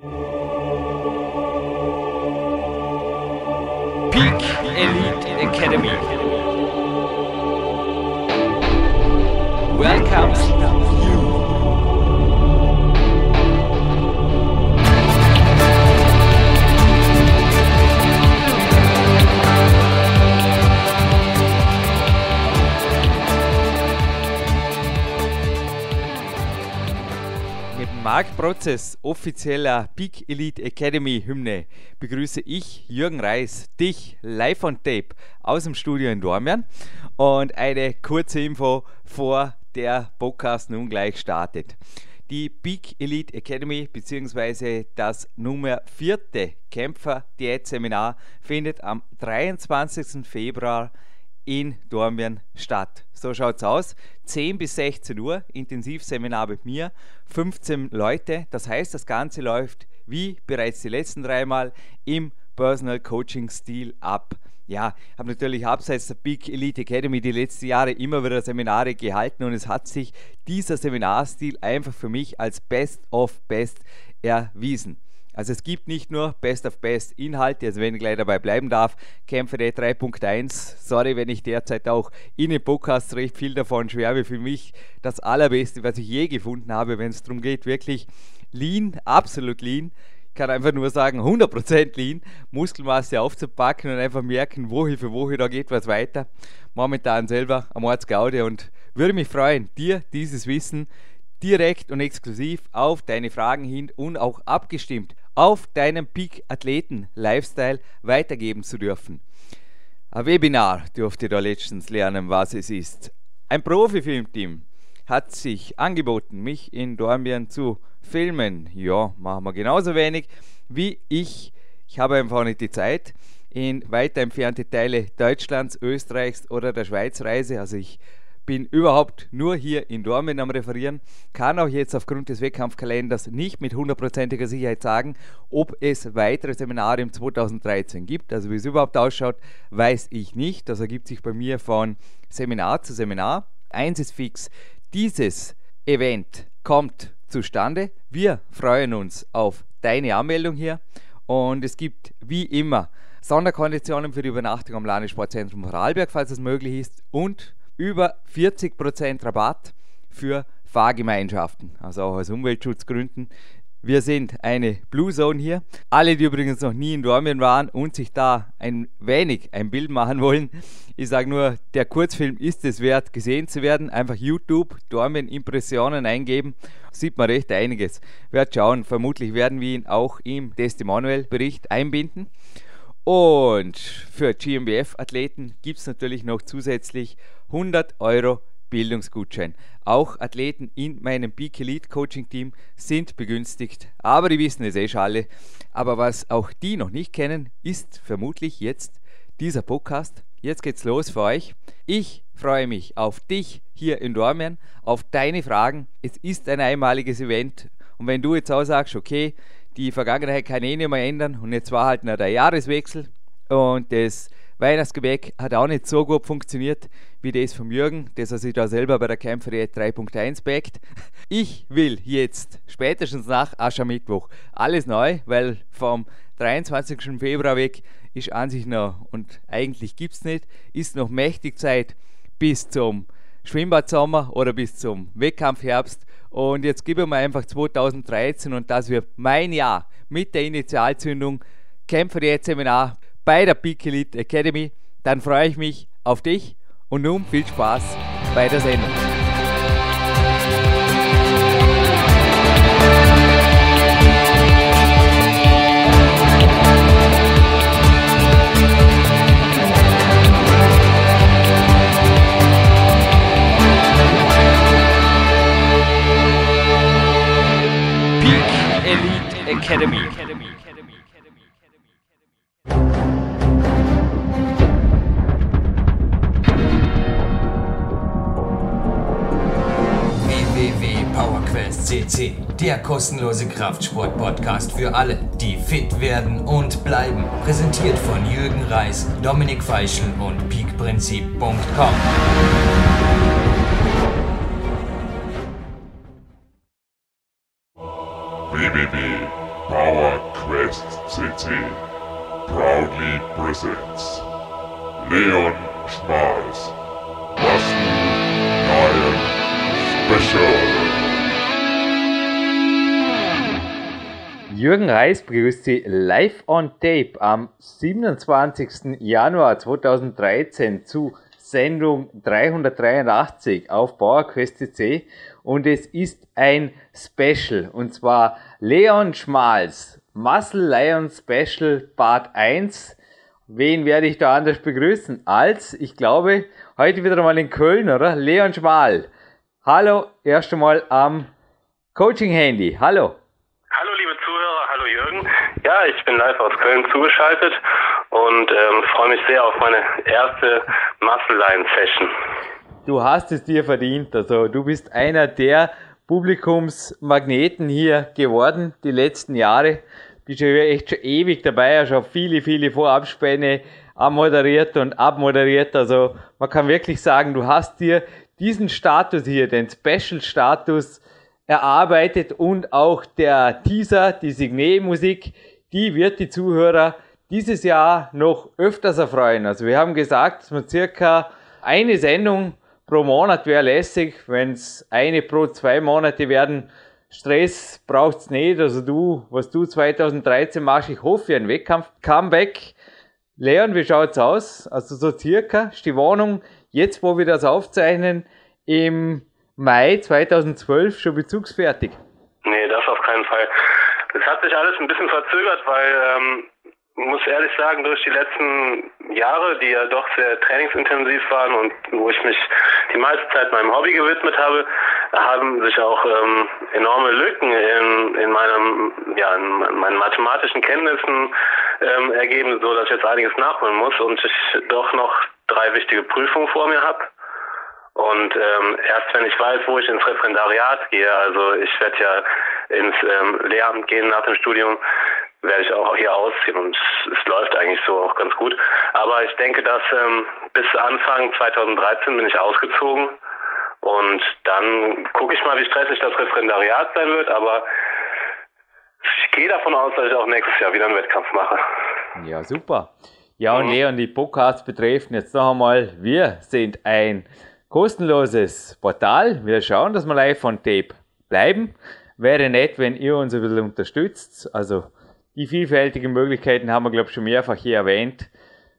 Peak Elite Academy. Welcomes Marc Prozess, offizieller Peak Elite Academy Hymne, begrüße ich Jürgen Reis, dich live on tape aus dem Studio in Dormien und eine kurze Info vor der Podcast nun gleich startet. Die Peak Elite Academy bzw. das Nummer vierte Kämpfer Diät-Seminar findet am 23. Februar in Dornbirn statt. So schaut's aus. 10 bis 16 Uhr Intensivseminar mit mir, 15 Leute. Das heißt, das Ganze läuft wie bereits die letzten dreimal im Personal Coaching Stil ab. Ja, habe natürlich abseits der Big Elite Academy die letzten Jahre immer wieder Seminare gehalten und es hat sich dieser Seminarstil einfach für mich als Best of Best erwiesen. Also es gibt nicht nur Best of Best Inhalte, also wenn ich gleich dabei bleiben darf, Kämpfe der 3.1, sorry, wenn ich derzeit auch in den Podcasts recht viel davon schwärme, für mich das allerbeste, was ich je gefunden habe, wenn es darum geht, wirklich lean, absolut lean, ich kann einfach nur sagen, 100% lean, Muskelmasse aufzupacken und einfach merken, Woche für Woche, da geht was weiter. Momentan selber am Ortsgaude und würde mich freuen, dir dieses Wissen direkt und exklusiv auf deine Fragen hin und auch abgestimmt auf deinen Peak-Athleten-Lifestyle weitergeben zu dürfen. Ein Webinar durfte da letztens lernen, was es ist. Ein Profi-Filmteam hat sich angeboten, mich in Dornbirn zu filmen. Ja, machen wir genauso wenig wie ich. Ich habe einfach nicht die Zeit in weiter entfernte Teile Deutschlands, Österreichs oder der Schweiz reise. Also ich bin überhaupt nur hier in Dormen am Referieren, kann auch jetzt aufgrund des Wettkampfkalenders nicht mit hundertprozentiger Sicherheit sagen, ob es weitere Seminare im 2013 gibt. Also wie es überhaupt ausschaut, weiß ich nicht. Das ergibt sich bei mir von Seminar zu Seminar. Eins ist fix, dieses Event kommt zustande. Wir freuen uns auf deine Anmeldung hier und es gibt wie immer Sonderkonditionen für die Übernachtung am Landessportzentrum Vorarlberg, falls es möglich ist und über 40% Rabatt für Fahrgemeinschaften, also auch aus Umweltschutzgründen. Wir sind eine Blue Zone hier. Alle, die übrigens noch nie in Dormien waren und sich da ein wenig ein Bild machen wollen, ich sage nur, der Kurzfilm ist es wert, gesehen zu werden. Einfach YouTube, Dormien Impressionen eingeben, sieht man recht einiges. Werd schauen, vermutlich werden wir ihn auch im Testimonial-Bericht einbinden. Und für GmbF-Athleten gibt es natürlich noch zusätzlich 100 Euro Bildungsgutschein. Auch Athleten in meinem Peak Elite Coaching Team sind begünstigt, aber die wissen es eh schon alle. Aber was auch die noch nicht kennen, ist vermutlich jetzt dieser Podcast. Jetzt geht's los für euch. Ich freue mich auf dich hier in Dormien, auf deine Fragen. Es ist ein einmaliges Event und wenn du jetzt auch sagst, okay, die Vergangenheit kann eh nicht mehr ändern und jetzt war halt noch der Jahreswechsel und das Weihnachtsgebäck hat auch nicht so gut funktioniert wie das vom Jürgen, das er sich da selber bei der Kämpferdiät 3.1 backt. Ich will jetzt, spätestens nach Aschermittwoch, alles neu, weil vom 23. Februar weg ist an sich noch, und eigentlich gibt es nicht, ist noch mächtig Zeit bis zum Schwimmbadsommer oder bis zum Wettkampfherbst. Und jetzt gebe ich mir einfach 2013 und das wird mein Jahr mit der Initialzündung Kämpferdiät-Seminar bei der Peak Elite Academy. Dann freue ich mich auf dich und nun viel Spaß bei der Sendung. Academy. CC, der kostenlose Kraftsport-Podcast für alle, die fit werden und bleiben. Präsentiert von Jürgen Reis, Dominik Feischl und peakprinzip.com. Power Quest CC proudly presents Leon Schmals Russell Lion Special. Jürgen Reis begrüßt Sie live on tape am 27. Januar 2013 zu Sendung 383 auf PowerQuest CC und es ist ein Special und zwar Leon Schmals Muscle Lion Special Part 1. Wen werde ich da anders begrüßen als, ich glaube, heute wieder mal in Köln, oder? Leon Schmal. Hallo, erst einmal am Coaching Handy. Hallo. Ja, ich bin live aus Köln zugeschaltet und ähm, freue mich sehr auf meine erste Muscle Line Session. Du hast es dir verdient. Also du bist einer der Publikumsmagneten hier geworden die letzten Jahre. Bist ja echt schon ewig dabei, hast schon viele, viele Vorabspäne moderiert und abmoderiert. Also man kann wirklich sagen, du hast dir diesen Status hier, den Special Status erarbeitet und auch der Teaser, die Signet-Musik, die wird die Zuhörer dieses Jahr noch öfters erfreuen. Also wir haben gesagt, dass man circa eine Sendung pro Monat wäre lässig, wenn es eine pro zwei Monate werden. Stress braucht's nicht. Also du, was du 2013 machst, ich hoffe, ein Wettkampf-Comeback. Leon, wie schaut's aus? Also so circa ist die Wohnung jetzt, wo wir das aufzeichnen, im Mai 2012 schon bezugsfertig? Nee, das auf keinen Fall. Es hat sich alles ein bisschen verzögert, weil ähm, muss ehrlich sagen, durch die letzten Jahre, die ja doch sehr trainingsintensiv waren und wo ich mich die meiste Zeit meinem Hobby gewidmet habe, haben sich auch ähm, enorme Lücken in, in meinem, ja, in meinen mathematischen Kenntnissen ähm, ergeben, so dass ich jetzt einiges nachholen muss und ich doch noch drei wichtige Prüfungen vor mir habe. Und ähm, erst wenn ich weiß, wo ich ins Referendariat gehe, also ich werde ja ins ähm, Lehramt gehen nach dem Studium, werde ich auch hier ausziehen und es, läuft eigentlich so auch ganz gut. Aber ich denke, dass ähm, bis Anfang 2013 bin ich ausgezogen und dann gucke ich mal, wie stressig das Referendariat sein wird, aber ich gehe davon aus, dass ich auch nächstes Jahr wieder einen Wettkampf mache. Ja, super. Ja, und mhm. Leon, die Podcasts betreffen jetzt noch einmal, wir sind ein kostenloses Portal. Wir schauen, dass wir live on Tape bleiben. Wäre nett, wenn ihr uns ein bisschen unterstützt. Also die vielfältigen Möglichkeiten haben wir, glaube ich, schon mehrfach hier erwähnt.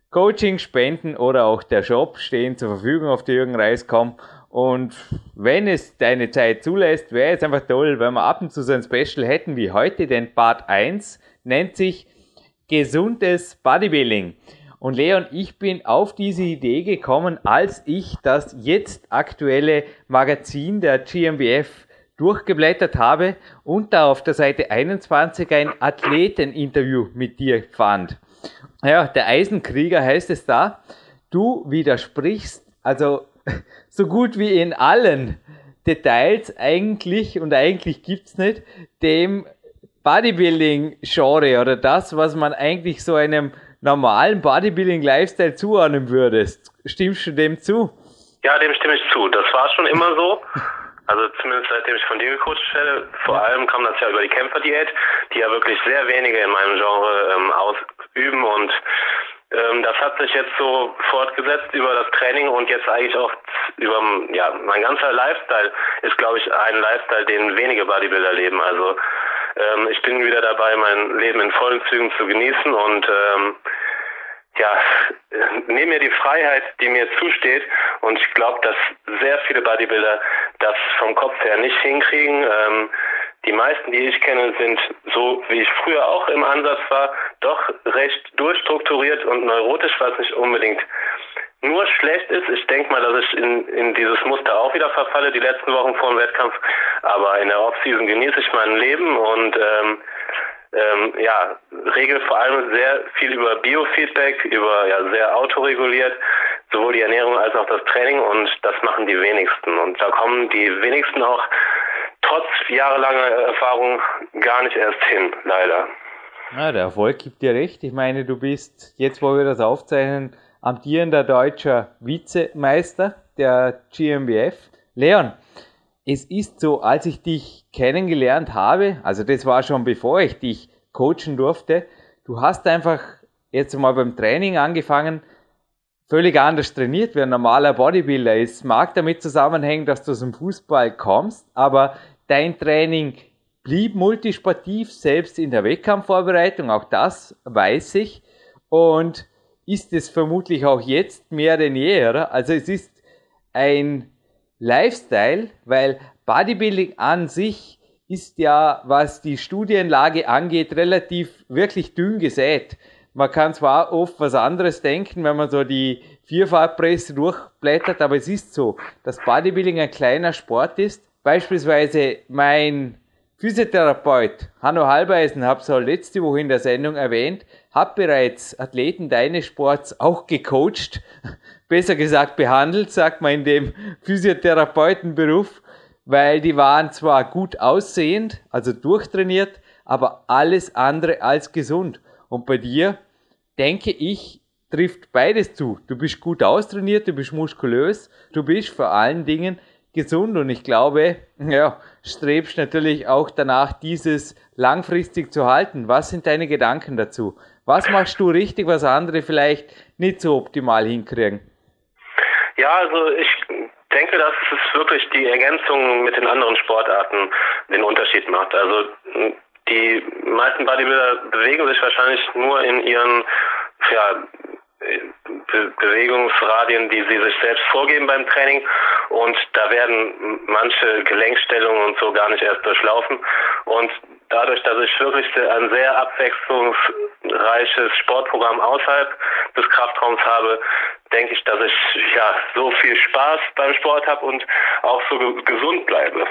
Coaching, Spenden oder auch der Shop stehen zur Verfügung auf der Jürgen Reis.com. Und wenn es deine Zeit zulässt, wäre es einfach toll, wenn wir ab und zu so ein Special hätten wie heute, denn Part 1 nennt sich gesundes Bodybuilding. Und Leon, ich bin auf diese Idee gekommen, als ich das jetzt aktuelle Magazin der GmbF durchgeblättert habe und da auf der Seite 21 ein Athleteninterview mit dir fand. Ja, der Eisenkrieger heißt es da. Du widersprichst also so gut wie in allen Details eigentlich und eigentlich gibt's nicht dem Bodybuilding-Genre oder das, was man eigentlich so einem normalen Bodybuilding-Lifestyle zuordnen würdest. Stimmst du dem zu? Ja, dem stimme ich zu. Das war schon immer so. Also zumindest seitdem ich von dir gecoacht werde. Vor ja. allem kam das ja über die Kämpferdiät, die ja wirklich sehr wenige in meinem Genre ähm, ausüben und ähm, das hat sich jetzt so fortgesetzt über das Training und jetzt eigentlich auch über ja mein ganzer Lifestyle ist glaube ich ein Lifestyle, den wenige Bodybuilder leben. Also ähm, ich bin wieder dabei, mein Leben in vollen Zügen zu genießen und ähm, ja, nehme mir die Freiheit, die mir zusteht. Und ich glaube, dass sehr viele Bodybuilder das vom Kopf her nicht hinkriegen. Ähm, die meisten, die ich kenne, sind so, wie ich früher auch im Ansatz war, doch recht durchstrukturiert und neurotisch, was nicht unbedingt nur schlecht ist. Ich denke mal, dass ich in, in dieses Muster auch wieder verfalle, die letzten Wochen vor dem Wettkampf. Aber in der Offseason genieße ich mein Leben und ähm, ähm, ja, regel vor allem sehr viel über Biofeedback, über ja sehr autoreguliert, sowohl die Ernährung als auch das Training und das machen die wenigsten. Und da kommen die wenigsten auch trotz jahrelanger Erfahrung gar nicht erst hin, leider. Ja, der Erfolg gibt dir recht. Ich meine, du bist jetzt, wo wir das aufzeichnen, amtierender deutscher Vizemeister der GmbF. Leon, es ist so, als ich dich kennengelernt habe, also das war schon bevor ich dich coachen durfte. Du hast einfach jetzt mal beim Training angefangen, völlig anders trainiert wie ein normaler Bodybuilder. Es mag damit zusammenhängen, dass du dem Fußball kommst, aber dein Training blieb multisportiv, selbst in der Wettkampfvorbereitung, auch das weiß ich. Und ist es vermutlich auch jetzt mehr denn je, oder? Also es ist ein Lifestyle, weil Bodybuilding an sich ist ja, was die Studienlage angeht, relativ wirklich dünn gesät. Man kann zwar oft was anderes denken, wenn man so die Vierfarbpresse durchblättert, aber es ist so, dass Bodybuilding ein kleiner Sport ist. Beispielsweise mein Physiotherapeut Hanno Halbeisen, habe es auch letzte Woche in der Sendung erwähnt, hat bereits Athleten deines Sports auch gecoacht, besser gesagt behandelt, sagt man in dem Physiotherapeutenberuf, weil die waren zwar gut aussehend, also durchtrainiert, aber alles andere als gesund. Und bei dir, denke ich, trifft beides zu. Du bist gut austrainiert, du bist muskulös, du bist vor allen Dingen gesund und ich glaube, ja, strebst natürlich auch danach, dieses langfristig zu halten. Was sind deine Gedanken dazu? Was machst du richtig, was andere vielleicht nicht so optimal hinkriegen? Ja, also ich denke, dass es wirklich die Ergänzung mit den anderen Sportarten den Unterschied macht. Also die meisten Bodybuilder bewegen sich wahrscheinlich nur in ihren ja, Be Bewegungsradien, die sie sich selbst vorgeben beim Training. Und da werden manche Gelenkstellungen und so gar nicht erst durchlaufen. Und dadurch, dass ich wirklich ein sehr abwechslungsreiches Sportprogramm außerhalb des Kraftraums habe, denke ich, dass ich ja so viel Spaß beim Sport habe und auch so gesund bleibe.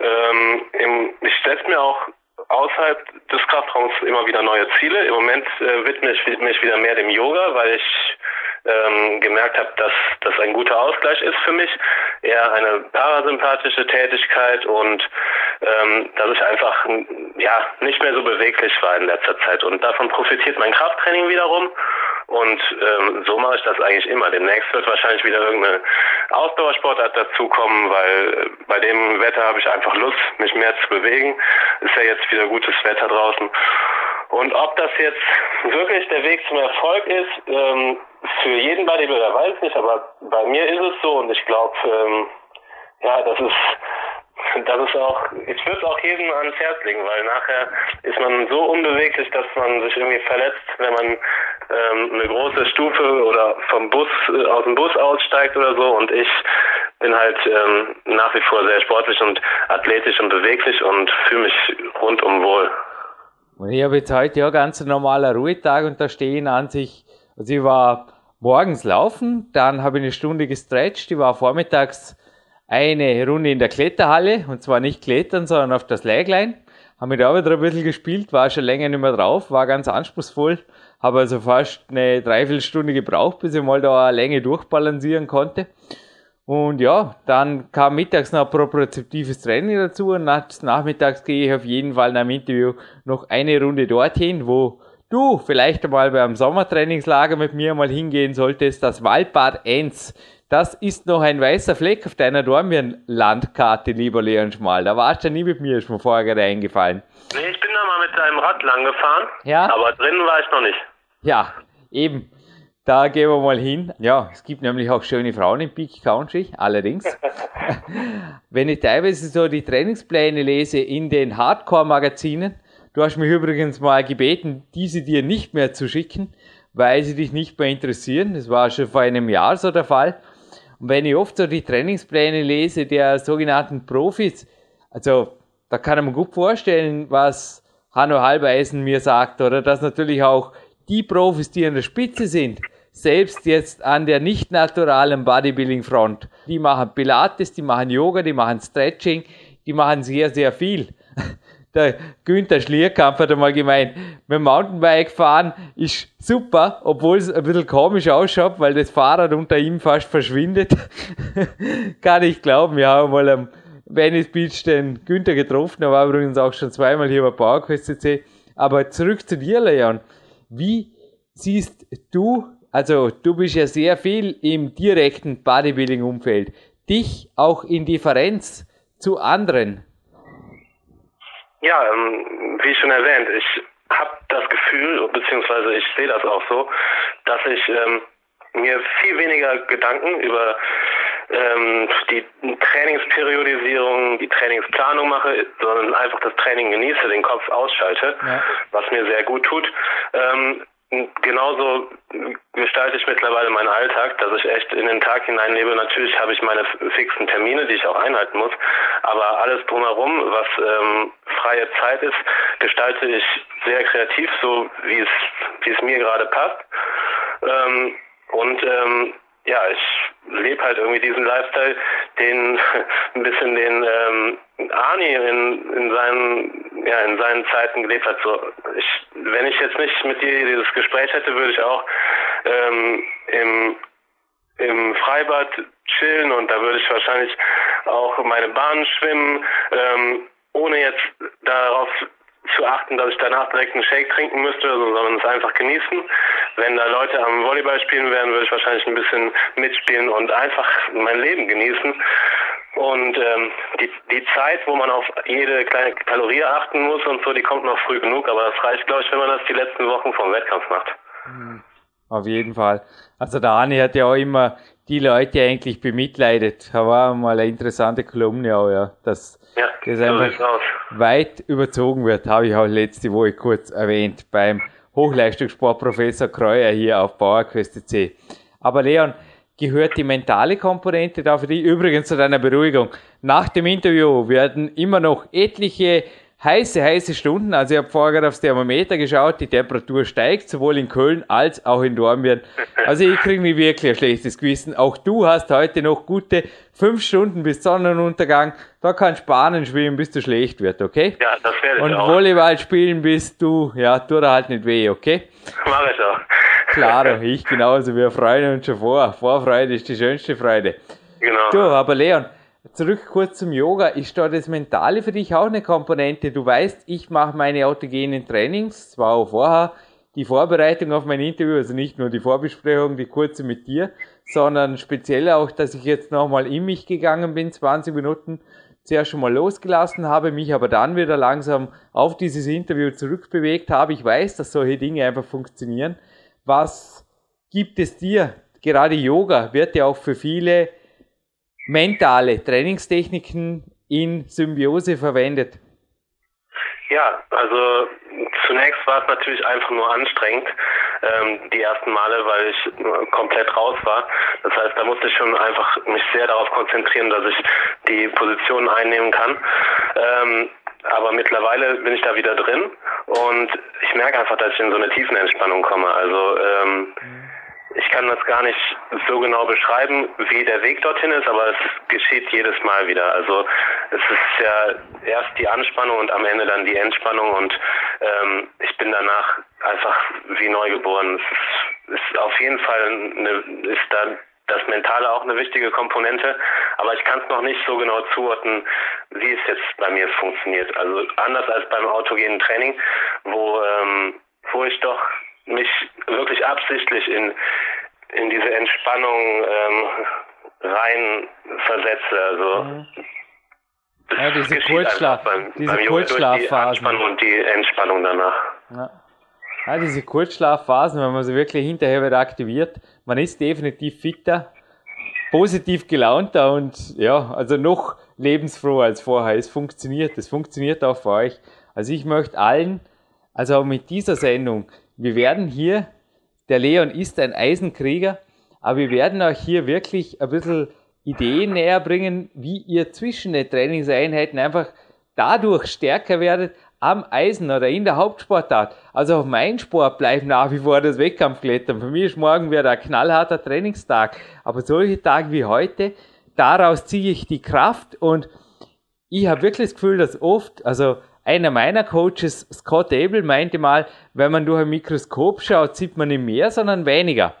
Ähm, ich setze mir auch außerhalb des Kraftraums immer wieder neue Ziele. Im Moment äh, widme ich mich wieder mehr dem Yoga, weil ich ähm, gemerkt habe, dass das ein guter Ausgleich ist für mich. Eher eine parasympathische Tätigkeit und ähm, dass ich einfach ja nicht mehr so beweglich war in letzter Zeit. Und davon profitiert mein Krafttraining wiederum. Und ähm, so mache ich das eigentlich immer. Demnächst wird wahrscheinlich wieder irgendeine Ausdauersportart dazukommen, weil äh, bei dem Wetter habe ich einfach Lust, mich mehr zu bewegen. Ist ja jetzt wieder gutes Wetter draußen. Und ob das jetzt wirklich der Weg zum Erfolg ist, ähm, für jeden Bodybuilder weiß ich nicht, aber bei mir ist es so und ich glaube, ähm, ja, das ist das ist auch, ich würde es auch jedem ans Herz legen, weil nachher ist man so unbeweglich, dass man sich irgendwie verletzt, wenn man ähm, eine große Stufe oder vom Bus, äh, aus dem Bus aussteigt oder so. Und ich bin halt ähm, nach wie vor sehr sportlich und athletisch und beweglich und fühle mich rundum wohl. Und ich habe jetzt heute ja ganz normaler Ruhetag und da stehen an sich, also ich war morgens laufen, dann habe ich eine Stunde gestretcht, ich war vormittags eine Runde in der Kletterhalle und zwar nicht klettern, sondern auf das Läglein. Haben wir da wieder ein bisschen gespielt, war schon länger nicht mehr drauf, war ganz anspruchsvoll. Habe also fast eine Dreiviertelstunde gebraucht, bis ich mal da eine Länge durchbalancieren konnte. Und ja, dann kam mittags noch propriozeptives Training dazu und nachmittags gehe ich auf jeden Fall nach dem Interview noch eine Runde dorthin, wo du vielleicht einmal beim Sommertrainingslager mit mir mal hingehen solltest, das Waldbad Enz. Das ist noch ein weißer Fleck auf deiner Dormien-Landkarte, lieber Leon Schmal. Da warst du nie mit mir, ist mir vorher gerade eingefallen. Nee, ich bin da mal mit deinem Rad lang gefahren, ja? aber drinnen war ich noch nicht. Ja, eben. Da gehen wir mal hin. Ja, es gibt nämlich auch schöne Frauen im Peak Country, allerdings. Wenn ich teilweise so die Trainingspläne lese in den Hardcore-Magazinen, du hast mich übrigens mal gebeten, diese dir nicht mehr zu schicken, weil sie dich nicht mehr interessieren. Das war schon vor einem Jahr so der Fall. Und wenn ich oft so die Trainingspläne lese der sogenannten Profis, also da kann man gut vorstellen, was Hanno Halbeisen mir sagt, oder dass natürlich auch die Profis, die an der Spitze sind, selbst jetzt an der nicht naturalen Bodybuilding-Front, die machen Pilates, die machen Yoga, die machen Stretching, die machen sehr, sehr viel. Der Günther Schlierkampf hat einmal gemeint, mit Mountainbike fahren ist super, obwohl es ein bisschen komisch ausschaut, weil das Fahrrad unter ihm fast verschwindet. Kann ich glauben, wir haben mal am Venice Beach den Günther getroffen, er war übrigens auch schon zweimal hier bei PowerQuest CC. Aber zurück zu dir, Leon. Wie siehst du, also du bist ja sehr viel im direkten Bodybuilding-Umfeld, dich auch in Differenz zu anderen? Ja, ähm, wie schon erwähnt, ich Gefühl, beziehungsweise ich sehe das auch so, dass ich ähm, mir viel weniger Gedanken über ähm, die Trainingsperiodisierung, die Trainingsplanung mache, sondern einfach das Training genieße, den Kopf ausschalte, ja. was mir sehr gut tut. Ähm, genauso gestalte ich mittlerweile meinen Alltag, dass ich echt in den Tag hineinlebe. Natürlich habe ich meine fixen Termine, die ich auch einhalten muss, aber alles drumherum, was ähm, freie Zeit ist, gestalte ich sehr kreativ, so wie es, wie es mir gerade passt. Ähm, und ähm, ja, ich lebe halt irgendwie diesen Lifestyle, den ein bisschen den ähm, Arnie in, in seinen ja in seinen Zeiten gelebt hat. So, ich, wenn ich jetzt nicht mit dir dieses Gespräch hätte, würde ich auch ähm, im im Freibad chillen und da würde ich wahrscheinlich auch meine Bahn schwimmen, ähm, ohne jetzt darauf zu achten, dass ich danach direkt einen Shake trinken müsste, sondern es einfach genießen. Wenn da Leute am Volleyball spielen werden, würde ich wahrscheinlich ein bisschen mitspielen und einfach mein Leben genießen. Und ähm, die, die Zeit, wo man auf jede kleine Kalorie achten muss und so, die kommt noch früh genug, aber das reicht, glaube ich, wenn man das die letzten Wochen vom Wettkampf macht. Auf jeden Fall. Also der Arne hat ja auch immer die Leute eigentlich bemitleidet. Da war mal eine interessante Kolumne auch, ja. Dass ja, das einfach weit überzogen wird, habe ich auch letzte Woche kurz erwähnt beim Hochleistungssportprofessor Kreuer hier auf Bauerquest C. Aber Leon, gehört die mentale Komponente da für dich? Übrigens zu deiner Beruhigung. Nach dem Interview werden immer noch etliche heiße, heiße Stunden. Also ich habe vorher gerade aufs Thermometer geschaut, die Temperatur steigt, sowohl in Köln als auch in Dornbirn. Also ich kriege nicht wirklich ein schlechtes Gewissen. Auch du hast heute noch gute fünf Stunden bis Sonnenuntergang. Da kannst Bahnen schwimmen, bis du schlecht wird, okay? Ja, das werde ich Und auch. Volleyball spielen, bis du, ja, tut er halt nicht weh, okay? Mach ich auch. Klar, ich genauso. Wir freuen uns schon vor. Vorfreude ist die schönste Freude. Genau. Du, aber Leon, Zurück kurz zum Yoga. Ist da das Mentale für dich auch eine Komponente? Du weißt, ich mache meine autogenen Trainings, zwar auch vorher, die Vorbereitung auf mein Interview, also nicht nur die Vorbesprechung, die kurze mit dir, sondern speziell auch, dass ich jetzt nochmal in mich gegangen bin, 20 Minuten zuerst schon mal losgelassen habe, mich aber dann wieder langsam auf dieses Interview zurückbewegt habe. Ich weiß, dass solche Dinge einfach funktionieren. Was gibt es dir? Gerade Yoga wird ja auch für viele mentale Trainingstechniken in Symbiose verwendet? Ja, also zunächst war es natürlich einfach nur anstrengend, ähm, die ersten Male, weil ich komplett raus war. Das heißt, da musste ich schon einfach mich sehr darauf konzentrieren, dass ich die Position einnehmen kann. Ähm, aber mittlerweile bin ich da wieder drin und ich merke einfach, dass ich in so eine tiefen Entspannung komme. Also ähm, ich kann das gar nicht so genau beschreiben, wie der Weg dorthin ist, aber es geschieht jedes Mal wieder. Also es ist ja erst die Anspannung und am Ende dann die Entspannung und ähm, ich bin danach einfach wie neugeboren. Es ist, auf jeden Fall eine, ist da das Mentale auch eine wichtige Komponente, aber ich kann es noch nicht so genau zuordnen, wie es jetzt bei mir funktioniert. Also anders als beim autogenen Training, wo ähm, wo ich doch mich wirklich absichtlich in, in diese Entspannung ähm, rein versetze. Also mhm. ja, diese Kurzschlaf, beim, diese beim Kurzschlafphasen. Die und die Entspannung danach. Ja. ja, diese Kurzschlafphasen, wenn man sie wirklich hinterher wieder aktiviert, man ist definitiv fitter, positiv gelaunter und ja, also noch lebensfroher als vorher. Es funktioniert, es funktioniert auch für euch. Also ich möchte allen, also auch mit dieser Sendung, wir werden hier, der Leon ist ein Eisenkrieger, aber wir werden euch hier wirklich ein bisschen Ideen näher bringen, wie ihr zwischen den Trainingseinheiten einfach dadurch stärker werdet am Eisen oder in der Hauptsportart. Also auch mein Sport bleibt nach wie vor das Wettkampfklettern. Für mich ist morgen wieder ein knallharter Trainingstag. Aber solche Tage wie heute, daraus ziehe ich die Kraft und ich habe wirklich das Gefühl, dass oft, also einer meiner Coaches, Scott Abel, meinte mal, wenn man durch ein Mikroskop schaut, sieht man nicht mehr, sondern weniger.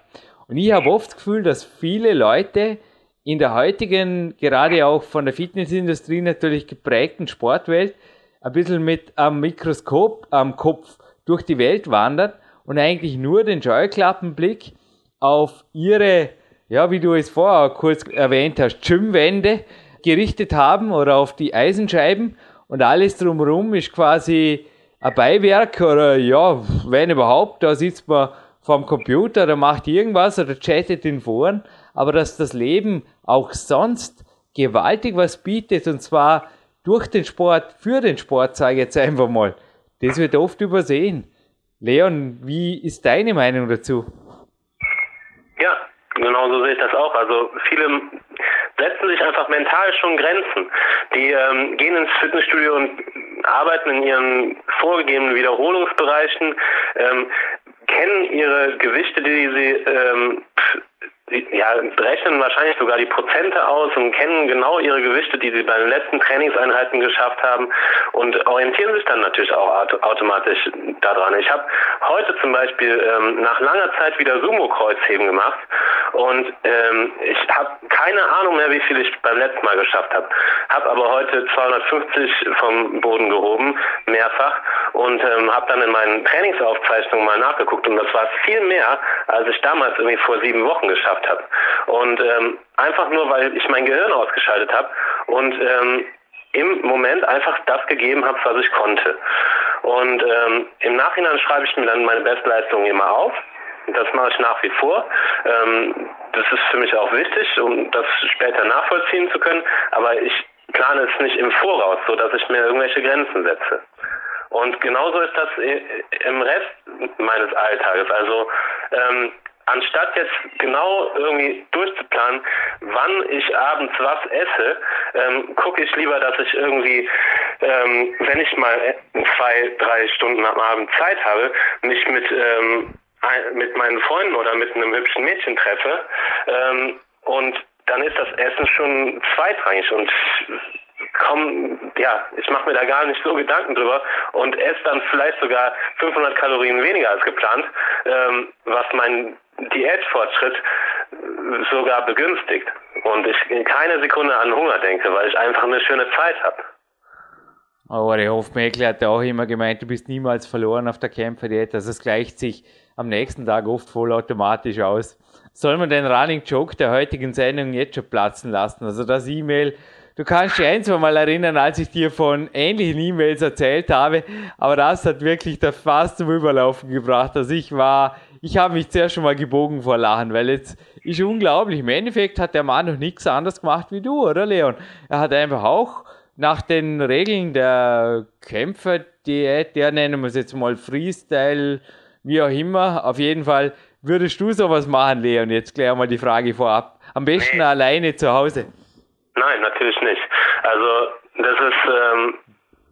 Und ich habe oft das Gefühl, dass viele Leute in der heutigen, gerade auch von der Fitnessindustrie natürlich geprägten Sportwelt, ein bisschen mit einem Mikroskop am Kopf durch die Welt wandern und eigentlich nur den Scheuklappenblick auf ihre, ja, wie du es vorher kurz erwähnt hast, Gymwände gerichtet haben oder auf die Eisenscheiben und alles drumherum ist quasi ein Beiwerk oder ja, wenn überhaupt, da sitzt man vorm Computer, da macht irgendwas oder chattet in Foren, aber dass das Leben auch sonst gewaltig was bietet und zwar durch den Sport, für den Sport, sage ich jetzt einfach mal, das wird oft übersehen. Leon, wie ist deine Meinung dazu? Ja, genau so sehe ich das auch. Also viele setzen sich einfach mental schon Grenzen. Die ähm, gehen ins Fitnessstudio und arbeiten in ihren vorgegebenen Wiederholungsbereichen, ähm, kennen ihre Gewichte, die sie ähm, ja, rechnen wahrscheinlich sogar die Prozente aus und kennen genau ihre Gewichte, die sie bei den letzten Trainingseinheiten geschafft haben und orientieren sich dann natürlich auch automatisch daran. Ich habe heute zum Beispiel ähm, nach langer Zeit wieder Sumo-Kreuzheben gemacht und ähm, ich habe keine Ahnung mehr, wie viel ich beim letzten Mal geschafft habe. Habe aber heute 250 vom Boden gehoben, mehrfach und ähm, habe dann in meinen Trainingsaufzeichnungen mal nachgeguckt und das war viel mehr, als ich damals irgendwie vor sieben Wochen geschafft habe. Und ähm, einfach nur, weil ich mein Gehirn ausgeschaltet habe und ähm, im Moment einfach das gegeben habe, was ich konnte. Und ähm, im Nachhinein schreibe ich mir dann meine Bestleistungen immer auf. Das mache ich nach wie vor. Ähm, das ist für mich auch wichtig, um das später nachvollziehen zu können. Aber ich plane es nicht im Voraus, so dass ich mir irgendwelche Grenzen setze. Und genauso ist das im Rest meines Alltages. Also ähm, anstatt jetzt genau irgendwie durchzuplanen, wann ich abends was esse, ähm, gucke ich lieber, dass ich irgendwie, ähm, wenn ich mal zwei, drei Stunden am Abend Zeit habe, mich mit ähm, mit meinen Freunden oder mit einem hübschen Mädchen treffe ähm, und dann ist das Essen schon zweitrangig und komm, ja, ich mache mir da gar nicht so Gedanken drüber und esse dann vielleicht sogar 500 Kalorien weniger als geplant, ähm, was meinen Diätfortschritt sogar begünstigt und ich keine Sekunde an Hunger denke, weil ich einfach eine schöne Zeit habe. Aber der Hofmäkler hat ja auch immer gemeint, du bist niemals verloren auf der Kämpferdiät. Also es gleicht sich am nächsten Tag oft vollautomatisch aus. Soll man den Running Joke der heutigen Sendung jetzt schon platzen lassen? Also das E-Mail Du kannst dich ein, zwei Mal erinnern, als ich dir von ähnlichen E-Mails erzählt habe, aber das hat wirklich das fast zum Überlaufen gebracht. Also ich war, ich habe mich zuerst schon mal gebogen vor Lachen, weil jetzt ist unglaublich. Im Endeffekt hat der Mann noch nichts anderes gemacht wie du, oder Leon? Er hat einfach auch nach den Regeln der Kämpferdiät, der nennen wir es jetzt mal Freestyle, wie auch immer, auf jeden Fall würdest du sowas machen, Leon? Jetzt klären wir die Frage vorab. Am besten alleine zu Hause. Nein, natürlich nicht. Also das ist, ähm,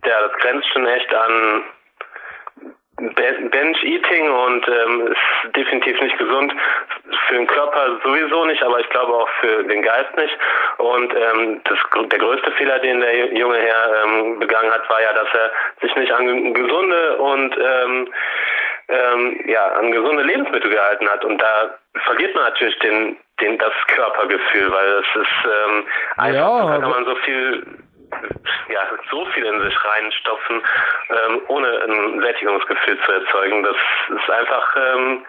ja, das grenzt schon echt an Bench-Eating und ähm, ist definitiv nicht gesund. Für den Körper sowieso nicht, aber ich glaube auch für den Geist nicht. Und ähm, das, der größte Fehler, den der junge Herr ähm, begangen hat, war ja, dass er sich nicht an gesunde und ähm, ähm, ja, an gesunde Lebensmittel gehalten hat. Und da verliert man natürlich den, den, das Körpergefühl, weil es ist ähm, einfach, ja, da kann man so viel ja, so viel in sich reinstopfen, ähm, ohne ein Sättigungsgefühl zu erzeugen. Das ist einfach ähm,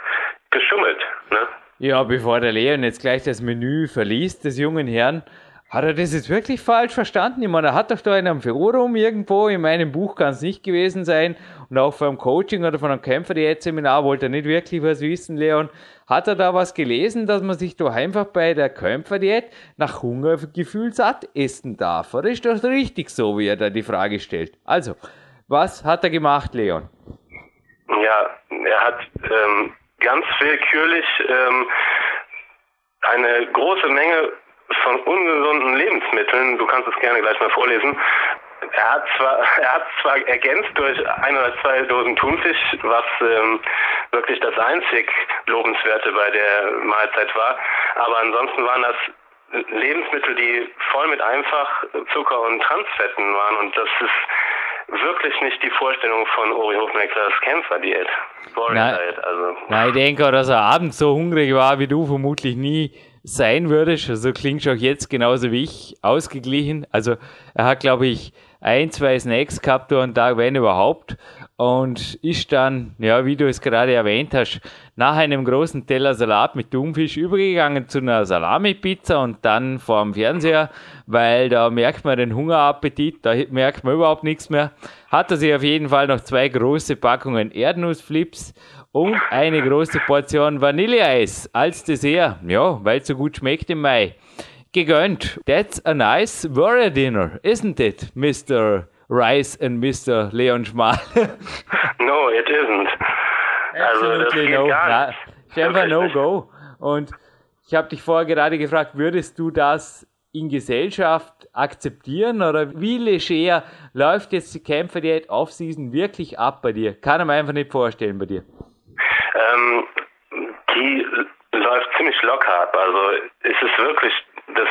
geschummelt. Ne? Ja, bevor der Leon jetzt gleich das Menü verliest des jungen Herrn, hat er das jetzt wirklich falsch verstanden? Ich meine, er hat doch da in einem Forum irgendwo, in meinem Buch kann es nicht gewesen sein, und auch vom Coaching oder von einem Kämpfer-Diät-Seminar wollte er nicht wirklich was wissen, Leon. Hat er da was gelesen, dass man sich doch einfach bei der Kämpfer-Diät nach Hungergefühl satt essen darf? Oder ist das richtig so, wie er da die Frage stellt? Also, was hat er gemacht, Leon? Ja, er hat ähm, ganz willkürlich ähm, eine große Menge von ungesunden Lebensmitteln, du kannst es gerne gleich mal vorlesen, er hat zwar, er hat zwar ergänzt durch ein oder zwei Dosen Thunfisch, was ähm, wirklich das einzig Lobenswerte bei der Mahlzeit war, aber ansonsten waren das Lebensmittel, die voll mit einfach Zucker und Transfetten waren und das ist wirklich nicht die Vorstellung von Uri Hofmeckers Kämpferdiät. Nein, also. Nein, ich denke auch, dass er abends so hungrig war wie du vermutlich nie sein würdest. Also klingt auch jetzt genauso wie ich ausgeglichen. Also er hat, glaube ich, ein, zwei Snacks gehabt an Tag, wenn überhaupt. Und ist dann, ja, wie du es gerade erwähnt hast, nach einem großen Teller Salat mit Thunfisch übergegangen zu einer Salami-Pizza und dann vorm Fernseher, weil da merkt man den Hungerappetit, da merkt man überhaupt nichts mehr. Hat er sich auf jeden Fall noch zwei große Packungen Erdnussflips und eine große Portion Vanilleeis als Dessert, ja, weil es so gut schmeckt im Mai gegönnt. That's a nice warrior dinner, isn't it, Mr. Rice and Mr. Leon Schmal? no, it isn't. Also das geht no. gar nicht. Na, einfach no go. Und ich habe dich vorher gerade gefragt, würdest du das in Gesellschaft akzeptieren oder wie leger läuft jetzt die Kämpferdiät Off-Season wirklich ab bei dir? Kann ich mir einfach nicht vorstellen bei dir. Ähm, die läuft ziemlich locker ab. Also es ist wirklich das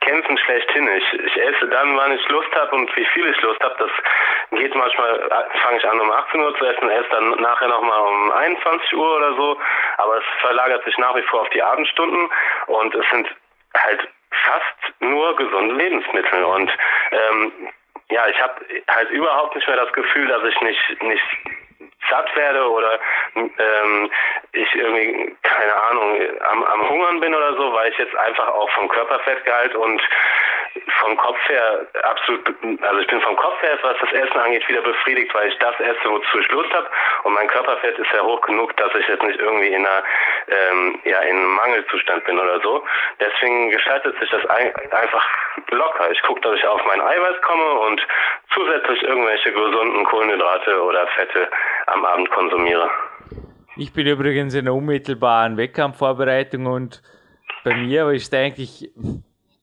Kämpfen schlechthin. Ich, ich esse dann, wann ich Lust habe und wie viel ich Lust habe. Das geht manchmal, fange ich an um 18 Uhr zu essen, esse dann nachher nochmal um 21 Uhr oder so. Aber es verlagert sich nach wie vor auf die Abendstunden und es sind halt fast nur gesunde Lebensmittel. Und ähm, ja, ich habe halt überhaupt nicht mehr das Gefühl, dass ich nicht, nicht satt werde oder ähm, ich irgendwie, keine Ahnung, am, am Hungern bin oder so, weil ich jetzt einfach auch vom Körperfettgehalt und vom Kopf her absolut, also ich bin vom Kopf her, was das Essen angeht, wieder befriedigt, weil ich das esse, wozu ich Lust habe und mein Körperfett ist ja hoch genug, dass ich jetzt nicht irgendwie in einer, ähm, ja, in einem Mangelzustand bin oder so. Deswegen gestaltet sich das ein, einfach locker. Ich gucke, dass ich auf mein Eiweiß komme und zusätzlich irgendwelche gesunden Kohlenhydrate oder Fette am Abend konsumiere. Ich bin übrigens in einer unmittelbaren Wettkampfvorbereitung und bei mir ist eigentlich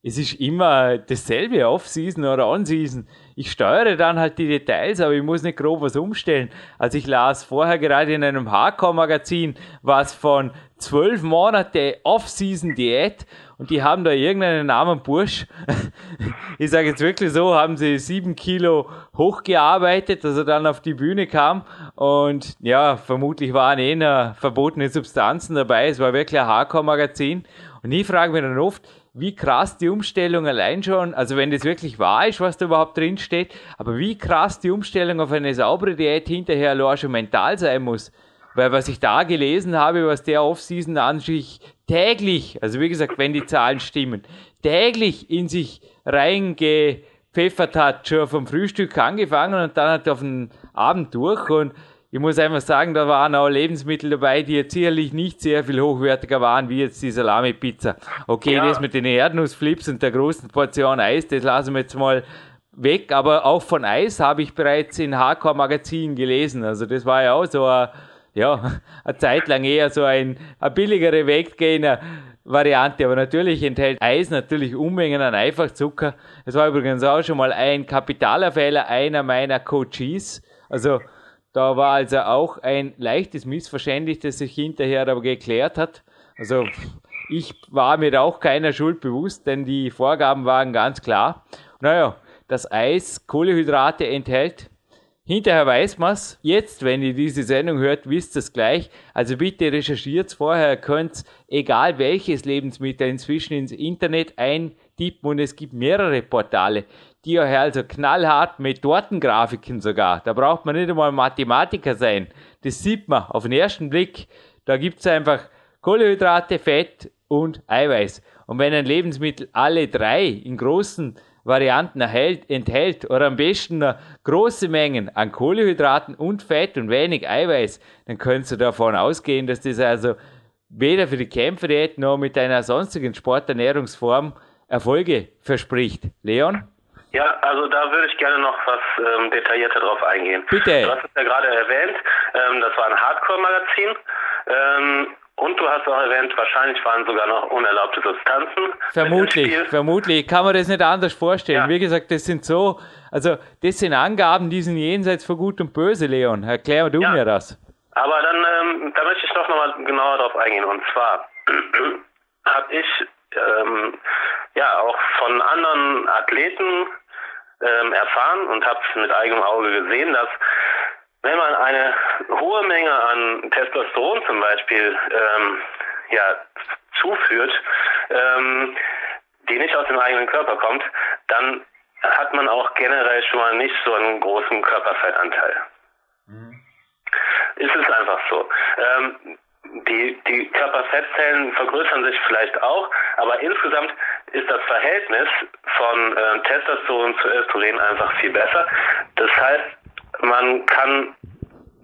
es ist immer dasselbe Off-Season oder On-Season. Ich steuere dann halt die Details, aber ich muss nicht grob was umstellen. Also ich las vorher gerade in einem Hardcore-Magazin was von zwölf Monate Off-Season-Diät und die haben da irgendeinen armen Bursch, ich sage jetzt wirklich so, haben sie sieben Kilo hochgearbeitet, dass er dann auf die Bühne kam und ja, vermutlich waren eh noch verbotene Substanzen dabei. Es war wirklich ein Hardcore-Magazin und ich frage mich dann oft, wie krass die Umstellung allein schon, also wenn das wirklich wahr ist, was da überhaupt drin steht, aber wie krass die Umstellung auf eine saubere Diät hinterher allein schon mental sein muss. Weil was ich da gelesen habe, was der Offseason an sich täglich, also wie gesagt, wenn die Zahlen stimmen, täglich in sich reingepfeffert hat, schon vom Frühstück angefangen und dann hat er auf den Abend durch und ich muss einfach sagen, da waren auch Lebensmittel dabei, die jetzt sicherlich nicht sehr viel hochwertiger waren, wie jetzt die Salami-Pizza. Okay, ja. das mit den Erdnussflips und der großen Portion Eis, das lassen wir jetzt mal weg, aber auch von Eis habe ich bereits in Hardcore Magazinen gelesen. Also das war ja auch so ein, ja, eine Zeit lang eher so ein, eine billigere Weggainer. Variante, aber natürlich enthält Eis natürlich Unmengen an Einfachzucker. Das war übrigens auch schon mal ein Kapitalerfehler einer meiner Coaches. Also da war also auch ein leichtes Missverständnis, das sich hinterher aber geklärt hat. Also ich war mir auch keiner Schuld bewusst, denn die Vorgaben waren ganz klar. Naja, das Eis Kohlehydrate enthält. Hinterher weiß man's. Jetzt, wenn ihr diese Sendung hört, wisst es gleich. Also bitte recherchiert vorher, könnt egal welches Lebensmittel inzwischen ins Internet eintippen und es gibt mehrere Portale die also knallhart mit Tortengrafiken sogar. Da braucht man nicht einmal Mathematiker sein. Das sieht man auf den ersten Blick. Da gibt's einfach Kohlenhydrate, Fett und Eiweiß. Und wenn ein Lebensmittel alle drei in großen Varianten erhält, enthält oder am besten große Mengen an Kohlenhydraten und Fett und wenig Eiweiß, dann könntest du davon ausgehen, dass das also weder für die Kämpferdiät noch mit einer sonstigen Sporternährungsform Erfolge verspricht. Leon? Ja, also da würde ich gerne noch was ähm, detaillierter drauf eingehen. Bitte. Du hast es ja gerade erwähnt, ähm, das war ein Hardcore-Magazin. Ähm, und du hast auch erwähnt, wahrscheinlich waren sogar noch unerlaubte Substanzen. Vermutlich, vermutlich. Kann man das nicht anders vorstellen. Ja. Wie gesagt, das sind so, also das sind Angaben, die sind jenseits von Gut und Böse, Leon. Erklär du ja. mir das. Aber dann, ähm, da möchte ich noch mal genauer drauf eingehen. Und zwar habe ich ähm, ja auch von anderen Athleten ähm, erfahren und habe mit eigenem Auge gesehen, dass wenn man eine hohe Menge an Testosteron zum Beispiel ähm, ja, zuführt, ähm, die nicht aus dem eigenen Körper kommt, dann hat man auch generell schon mal nicht so einen großen Körperfettanteil. Mhm. Ist es einfach so. Ähm, die, die Körperfettzellen vergrößern sich vielleicht auch, aber insgesamt ist das Verhältnis von äh, Testosteron zu Östrogen einfach viel besser. Das heißt, man kann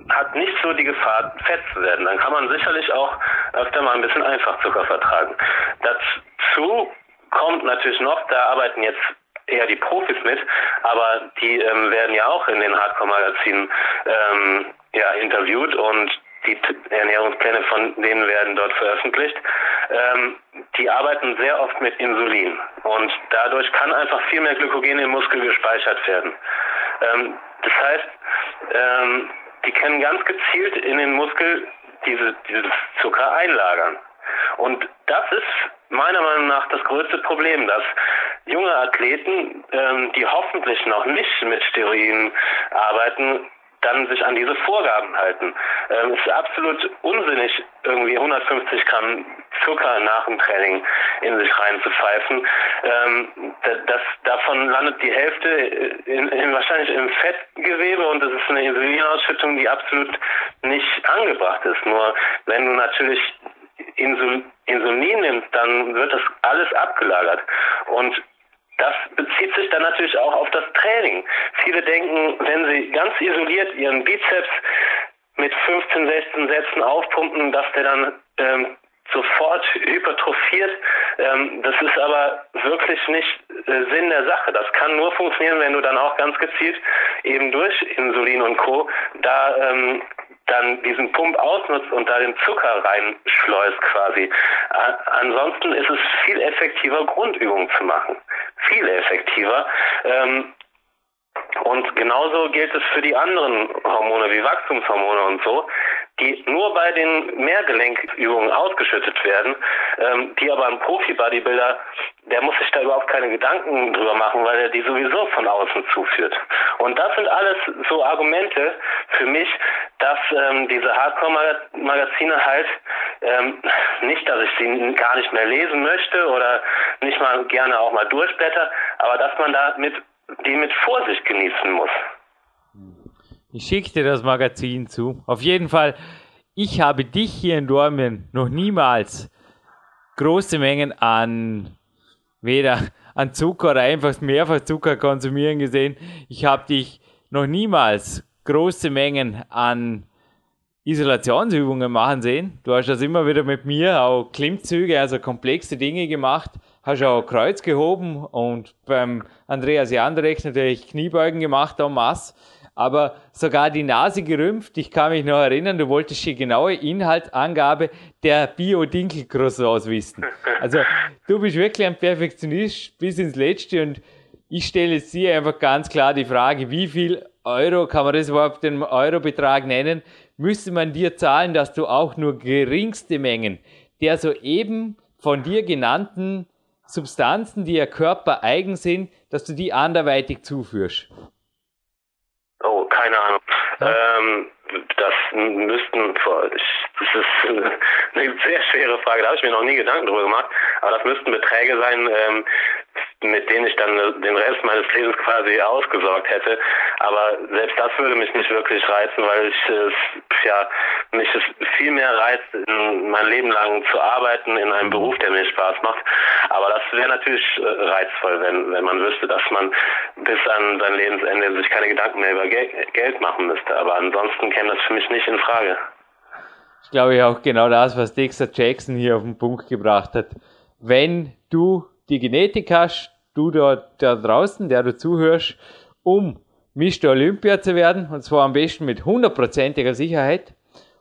hat nicht so die Gefahr, fett zu werden. Dann kann man sicherlich auch öfter mal ein bisschen Einfachzucker vertragen. Dazu kommt natürlich noch, da arbeiten jetzt eher die Profis mit, aber die ähm, werden ja auch in den Hardcore-Magazinen ähm, ja, interviewt und die Ernährungspläne von denen werden dort veröffentlicht. Ähm, die arbeiten sehr oft mit Insulin und dadurch kann einfach viel mehr Glykogen im Muskel gespeichert werden. Ähm, das heißt, ähm, die können ganz gezielt in den Muskel diese, dieses Zucker einlagern. Und das ist meiner Meinung nach das größte Problem, dass junge Athleten, ähm, die hoffentlich noch nicht mit Steroiden arbeiten, dann sich an diese Vorgaben halten. Ähm, es ist absolut unsinnig, irgendwie 150 Gramm Zucker nach dem Training in sich reinzupfeifen. Ähm, das, davon landet die Hälfte in, in, wahrscheinlich im Fettgewebe und das ist eine Insulinausschüttung, die absolut nicht angebracht ist. Nur wenn du natürlich Insul Insulin nimmst, dann wird das alles abgelagert. Und das bezieht sich dann natürlich auch auf das Training. Viele denken, wenn sie ganz isoliert ihren Bizeps mit 15, 16 Sätzen aufpumpen, dass der dann ähm, sofort hypertrophiert. Ähm, das ist aber wirklich nicht äh, Sinn der Sache. Das kann nur funktionieren, wenn du dann auch ganz gezielt eben durch Insulin und Co. da ähm, dann diesen Pump ausnutzt und da den Zucker reinschleust quasi. ansonsten ist es viel effektiver, Grundübungen zu machen. Viel effektiver. Ähm, und genauso gilt es für die anderen Hormone wie Wachstumshormone und so die nur bei den Mehrgelenkübungen ausgeschüttet werden, ähm, die aber ein Profi-Bodybuilder, der muss sich da überhaupt keine Gedanken drüber machen, weil er die sowieso von außen zuführt. Und das sind alles so Argumente für mich, dass ähm, diese Hardcore-Magazine halt ähm, nicht, dass ich sie gar nicht mehr lesen möchte oder nicht mal gerne auch mal durchblätter, aber dass man da mit, die mit Vorsicht genießen muss. Ich schicke dir das Magazin zu. Auf jeden Fall, ich habe dich hier in Dormien noch niemals große Mengen an weder an Zucker oder einfach mehrfach Zucker konsumieren gesehen. Ich habe dich noch niemals große Mengen an Isolationsübungen machen sehen. Du hast das immer wieder mit mir, auch Klimmzüge, also komplexe Dinge gemacht, hast auch Kreuz gehoben und beim Andreas Jandreck natürlich Kniebeugen gemacht en masse aber sogar die Nase gerümpft. Ich kann mich noch erinnern, du wolltest die genaue Inhaltsangabe der Bio-Dinkel-Croissants wissen. Also du bist wirklich ein Perfektionist bis ins Letzte und ich stelle jetzt dir einfach ganz klar die Frage, wie viel Euro, kann man das überhaupt den Eurobetrag nennen, müsste man dir zahlen, dass du auch nur geringste Mengen der soeben von dir genannten Substanzen, die ja Körper eigen sind, dass du die anderweitig zuführst? Keine Ahnung. Ja. Ähm, das müssten, das ist eine sehr schwere Frage, da habe ich mir noch nie Gedanken drüber gemacht, aber das müssten Beträge sein, ähm, mit denen ich dann den Rest meines Lebens quasi ausgesorgt hätte. Aber selbst das würde mich nicht wirklich reizen, weil ich es, ja, mich es viel mehr reizt, mein Leben lang zu arbeiten in einem Beruf, der mir Spaß macht. Aber das wäre natürlich äh, reizvoll, wenn, wenn man wüsste, dass man bis an sein Lebensende sich keine Gedanken mehr über Geld machen müsste. Aber ansonsten käme das für mich nicht in Frage. Ich glaube ja auch genau das, was Dexter Jackson hier auf den Punkt gebracht hat. Wenn du die Genetik hast, du da, da draußen, der du zuhörst, um Mr. Olympia zu werden, und zwar am besten mit hundertprozentiger Sicherheit.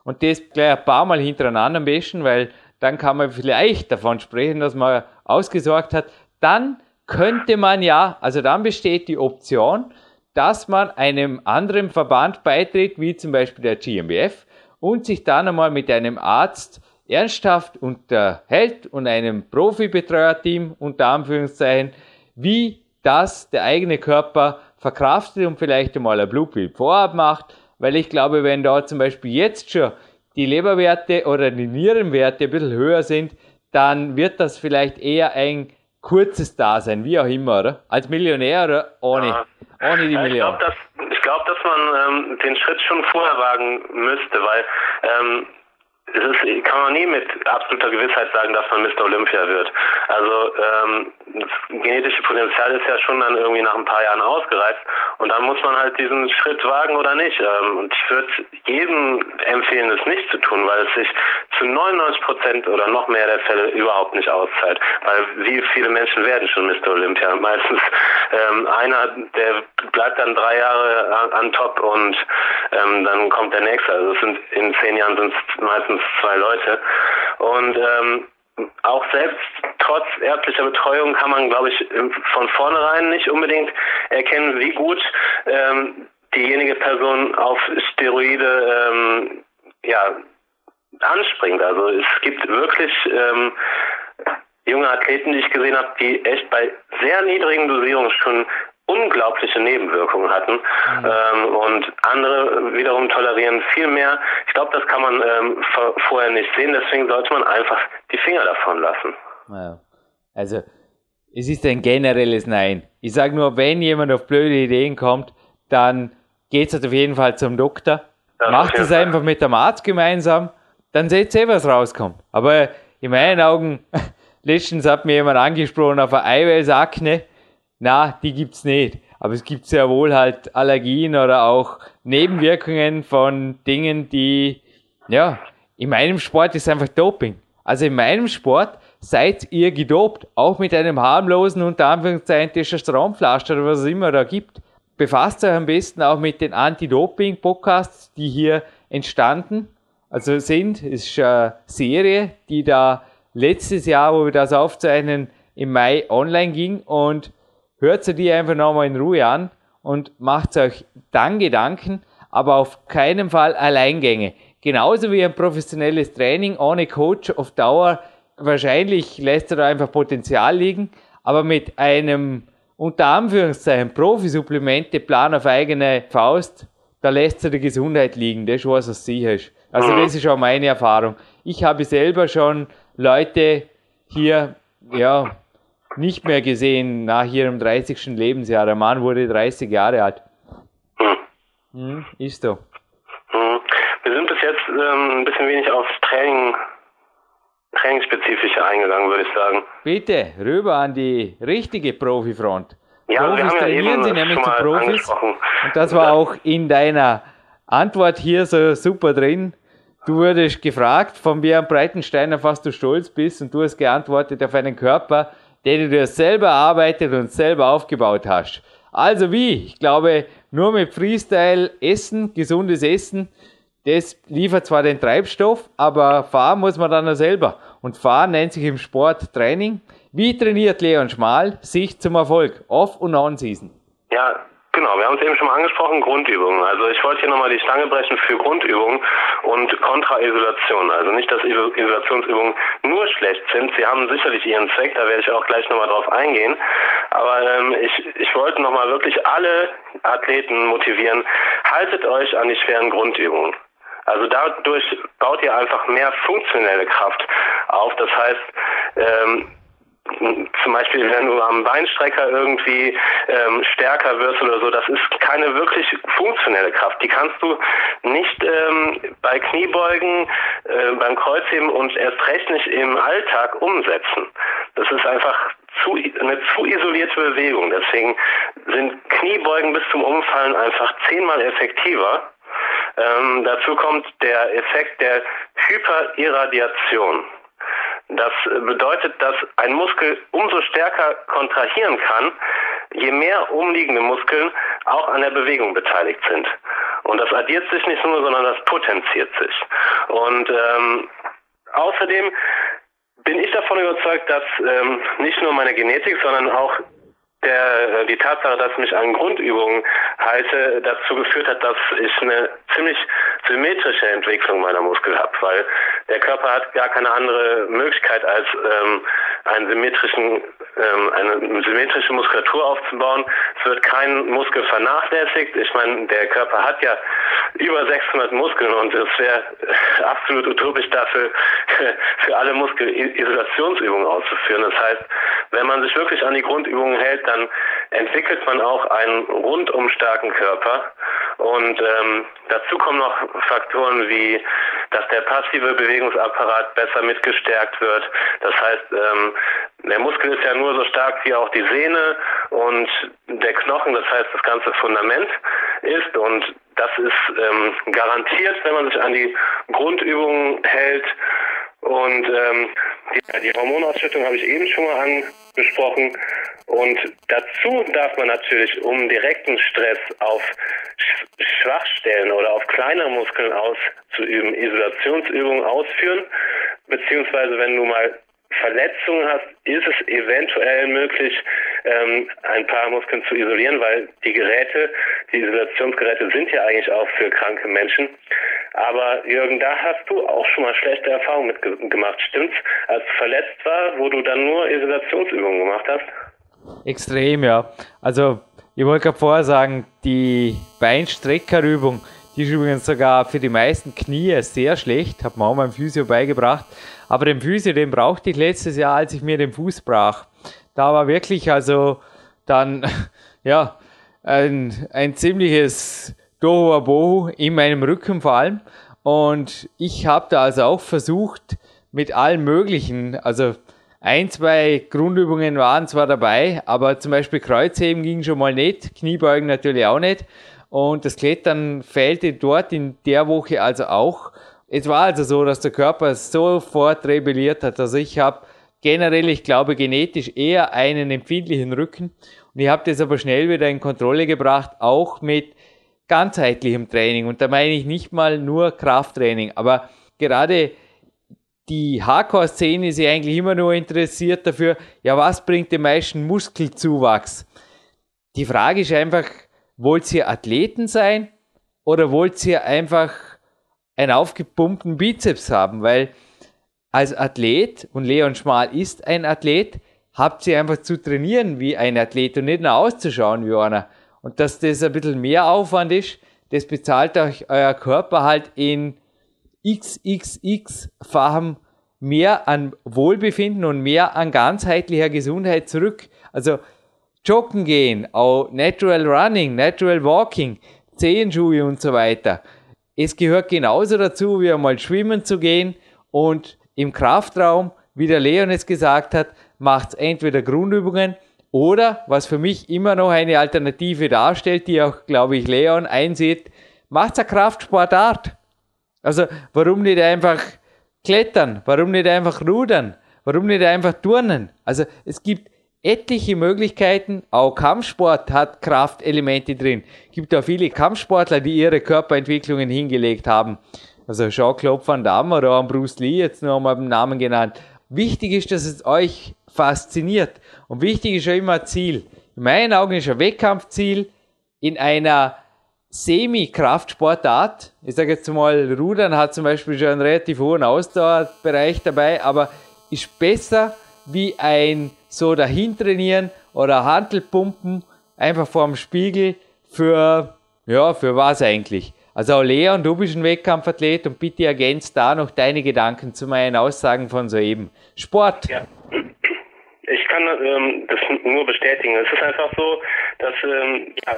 Und das gleich ein paar Mal hintereinander am besten, weil dann kann man vielleicht davon sprechen, dass man ausgesorgt hat. Dann könnte man ja, also dann besteht die Option, dass man einem anderen Verband beitritt, wie zum Beispiel der GmbF, und sich dann einmal mit einem Arzt ernsthaft unterhält und einem Profibetreuerteam unter Anführungszeichen, wie das der eigene Körper verkraftet und vielleicht einmal ein Blutbild vorab macht, weil ich glaube, wenn da zum Beispiel jetzt schon die Leberwerte oder die Nierenwerte ein bisschen höher sind, dann wird das vielleicht eher ein kurzes Dasein, wie auch immer, oder? Als Millionär oder ohne, Ja. ohne die Ja, ich Million? glaube, dass, ich glaub, dass man ähm, den Schritt schon vorher wagen müsste, weil ähm, es ist, kann man nie mit absoluter Gewissheit sagen, dass man Mr. Olympia wird. Also ähm, das genetische Potenzial ist ja schon dann irgendwie nach ein paar Jahren ausgereift und dann muss man halt diesen Schritt wagen oder nicht. Ähm, und ich würde jedem empfehlen, es nicht zu tun, weil es sich zu 99 Prozent oder noch mehr der Fälle überhaupt nicht auszahlt. Weil wie viele Menschen werden schon Mr. Olympia? Meistens ähm, einer, der bleibt dann drei Jahre an, an top und ähm, dann kommt der nächste. Also es sind in zehn Jahren sind es meistens zwei Leute. Und ähm, auch selbst trotz ärztlicher Betreuung kann man, glaube ich, von vornherein nicht unbedingt erkennen, wie gut ähm, diejenige Person auf Steroide ähm, ja, anspringt. Also es gibt wirklich ähm, junge Athleten, die ich gesehen habe, die echt bei sehr niedrigen Dosierungen schon unglaubliche Nebenwirkungen hatten ähm, und andere wiederum tolerieren viel mehr. Ich glaube, das kann man ähm, vor, vorher nicht sehen, deswegen sollte man einfach die Finger davon lassen. Ja. Also, es ist ein generelles Nein. Ich sage nur, wenn jemand auf blöde Ideen kommt, dann geht es auf jeden Fall zum Doktor. Auf Macht es einfach mit dem Arzt gemeinsam, dann seht ihr, was rauskommt. Aber in meinen Augen, letztens hat mir jemand angesprochen auf eine Eiweißakne. Na, die gibt's nicht. Aber es gibt sehr wohl halt Allergien oder auch Nebenwirkungen von Dingen, die, ja, in meinem Sport ist einfach Doping. Also in meinem Sport seid ihr gedopt, auch mit einem harmlosen, unter Anführungszeichen, Testosteronpflaster oder was es immer da gibt. Befasst euch am besten auch mit den Anti-Doping-Podcasts, die hier entstanden, also sind. Es ist eine Serie, die da letztes Jahr, wo wir das aufzeichnen, im Mai online ging und hört sie die einfach nochmal in Ruhe an und macht euch dann Gedanken, aber auf keinen Fall Alleingänge. Genauso wie ein professionelles Training ohne Coach auf Dauer, wahrscheinlich lässt er da einfach Potenzial liegen, aber mit einem unter Anführungszeichen Profisupplemente-Plan auf eigene Faust, da lässt er die Gesundheit liegen, das ist was, was sicher ist. Also Mhm. das ist auch meine Erfahrung. Ich habe selber schon Leute hier, ja, nicht mehr gesehen nach ihrem 30. Lebensjahr. Der Mann wurde 30 Jahre alt. Hm. Hm, ist so. Hm. Wir sind bis jetzt ähm, ein bisschen wenig aufs Training, Trainingsspezifische eingegangen, würde ich sagen. Bitte, rüber an die richtige Profifront. Ja, wir Profis ja trainieren eben sie nämlich zu Profis. Und das war auch in deiner Antwort hier so super drin. Du wurdest gefragt von Björn Breitenstein, auf was du stolz bist, und du hast geantwortet auf einen Körper, den du dir selber erarbeitet und selber aufgebaut hast. Also wie? Ich glaube, nur mit Freestyle Essen, gesundes Essen, das liefert zwar den Treibstoff, aber fahren muss man dann auch selber. Und fahren nennt sich im Sport Training. Wie trainiert Leon Schmal sich zum Erfolg? Off- und On-Season. Ja, genau. Wir haben es eben schon mal angesprochen, Grundübungen. Also ich wollte hier nochmal die Stange brechen für Grundübungen und Kontra-Isolation. Also nicht, dass Iso- Isolationsübungen nur schlecht sind. Sie haben sicherlich ihren Zweck, da werde ich auch gleich nochmal drauf eingehen. Aber ähm, ich, ich wollte nochmal wirklich alle Athleten motivieren, haltet euch an die schweren Grundübungen. Also dadurch baut ihr einfach mehr funktionelle Kraft auf. Das heißt, ähm, zum Beispiel, wenn du am Beinstrecker irgendwie ähm, stärker wirst oder so, das ist keine wirklich funktionelle Kraft. Die kannst du nicht ähm, bei Kniebeugen, äh, beim Kreuzheben und erst recht nicht im Alltag umsetzen. Das ist einfach zu, eine zu isolierte Bewegung. Deswegen sind Kniebeugen bis zum Umfallen einfach zehnmal effektiver. Ähm, dazu kommt der Effekt der Hyperirradiation. Das bedeutet, dass ein Muskel umso stärker kontrahieren kann, je mehr umliegende Muskeln auch an der Bewegung beteiligt sind. Und das addiert sich nicht nur, sondern das potenziert sich. Und ähm, außerdem bin ich davon überzeugt, dass ähm, nicht nur meine Genetik, sondern auch der, äh, die Tatsache, dass mich an Grundübungen halte, dazu geführt hat, dass ich eine ziemlich symmetrische Entwicklung meiner Muskel habe, weil der Körper hat gar keine andere Möglichkeit, als ähm, einen symmetrischen, ähm, eine symmetrische Muskulatur aufzubauen, wird kein Muskel vernachlässigt. Ich meine, der Körper hat ja über 600 Muskeln und es wäre absolut utopisch dafür, für alle Muskel Isolationsübungen auszuführen. Das heißt, wenn man sich wirklich an die Grundübungen hält, dann entwickelt man auch einen rundum starken Körper. Und ähm, dazu kommen noch Faktoren wie, dass der passive Bewegungsapparat besser mitgestärkt wird. Das heißt, ähm, der Muskel ist ja nur so stark wie auch die Sehne und der Knochen, das heißt das ganze Fundament ist und das ist ähm, garantiert, wenn man sich an die Grundübungen hält. Und ähm, die, die Hormonausschüttung habe ich eben schon mal angesprochen. Und dazu darf man natürlich, um direkten Stress auf Schwachstellen oder auf kleinere Muskeln auszuüben, Isolationsübungen ausführen. Beziehungsweise wenn du mal Verletzungen hast, ist es eventuell möglich, ähm, ein paar Muskeln zu isolieren, weil die Geräte, die Isolationsgeräte sind ja eigentlich auch für kranke Menschen. Aber Jürgen, da hast du auch schon mal schlechte Erfahrungen mitgemacht, stimmt's? Als du verletzt war, wo du dann nur Isolationsübungen gemacht hast? Extrem, ja. Also ich wollte gerade vorher sagen, die Beinstreckerübung, die ist übrigens sogar für die meisten Knie sehr schlecht, hat mir auch mein Physio beigebracht. Aber den Physio, den brauchte ich letztes Jahr, als ich mir den Fuß brach. Da war wirklich also dann, ja, ein, ein ziemliches Dohoabohu in meinem Rücken vor allem. Und ich habe da also auch versucht, mit allen möglichen, also ein, zwei Grundübungen waren zwar dabei, aber zum Beispiel Kreuzheben ging schon mal nicht, Kniebeugen natürlich auch nicht. Und das Klettern fehlte dort in der Woche also auch. Es war also so, dass der Körper sofort rebelliert hat. Also ich habe generell, ich glaube, genetisch eher einen empfindlichen Rücken. Und ich habe das aber schnell wieder in Kontrolle gebracht, auch mit ganzheitlichem Training. Und da meine ich nicht mal nur Krafttraining, aber gerade die Hardcore-Szene ist ja eigentlich immer nur interessiert dafür, ja, was bringt den meisten Muskelzuwachs? Die Frage ist einfach, wollt ihr Athleten sein oder wollt ihr einfach einen aufgepumpten Bizeps haben, weil als Athlet, und Leon Schmal ist ein Athlet, habt ihr einfach zu trainieren wie ein Athlet und nicht nur auszuschauen wie einer. Und dass das ein bisschen mehr Aufwand ist, das bezahlt euch euer Körper halt in XXX-fachen mehr an Wohlbefinden und mehr an ganzheitlicher Gesundheit zurück. Also Joggen gehen, auch Natural Running, Natural Walking, Zehenschuhe und so weiter es gehört genauso dazu, wie einmal schwimmen zu gehen und im Kraftraum, wie der Leon es gesagt hat, macht es entweder Grundübungen oder, was für mich immer noch eine Alternative darstellt, die auch, glaube ich, Leon einsieht, macht es eine Kraftsportart. Also, warum nicht einfach klettern? Warum nicht einfach rudern? Warum nicht einfach turnen? Also, es gibt etliche Möglichkeiten. Auch Kampfsport hat Kraftelemente drin. Gibt auch viele Kampfsportler, die ihre Körperentwicklungen hingelegt haben. Also Jean-Claude Van Damme oder Bruce Lee, jetzt nur mal beim Namen genannt. Wichtig ist, dass es euch fasziniert. Und wichtig ist ja immer Ziel. In meinen Augen ist ein Wettkampfziel in einer Semi-Kraftsportart. Ich sage jetzt mal, Rudern hat zum Beispiel schon einen relativ hohen Ausdauerbereich dabei, aber ist besser wie ein so dahin trainieren oder Handelpumpen einfach vorm Spiegel für, ja, für was eigentlich? Also Leon, du bist ein Wettkampfathlet und bitte ergänzt da noch deine Gedanken zu meinen Aussagen von soeben. Sport. Ja. Ich kann ähm, das nur bestätigen. Es ist einfach so, dass ähm, ja,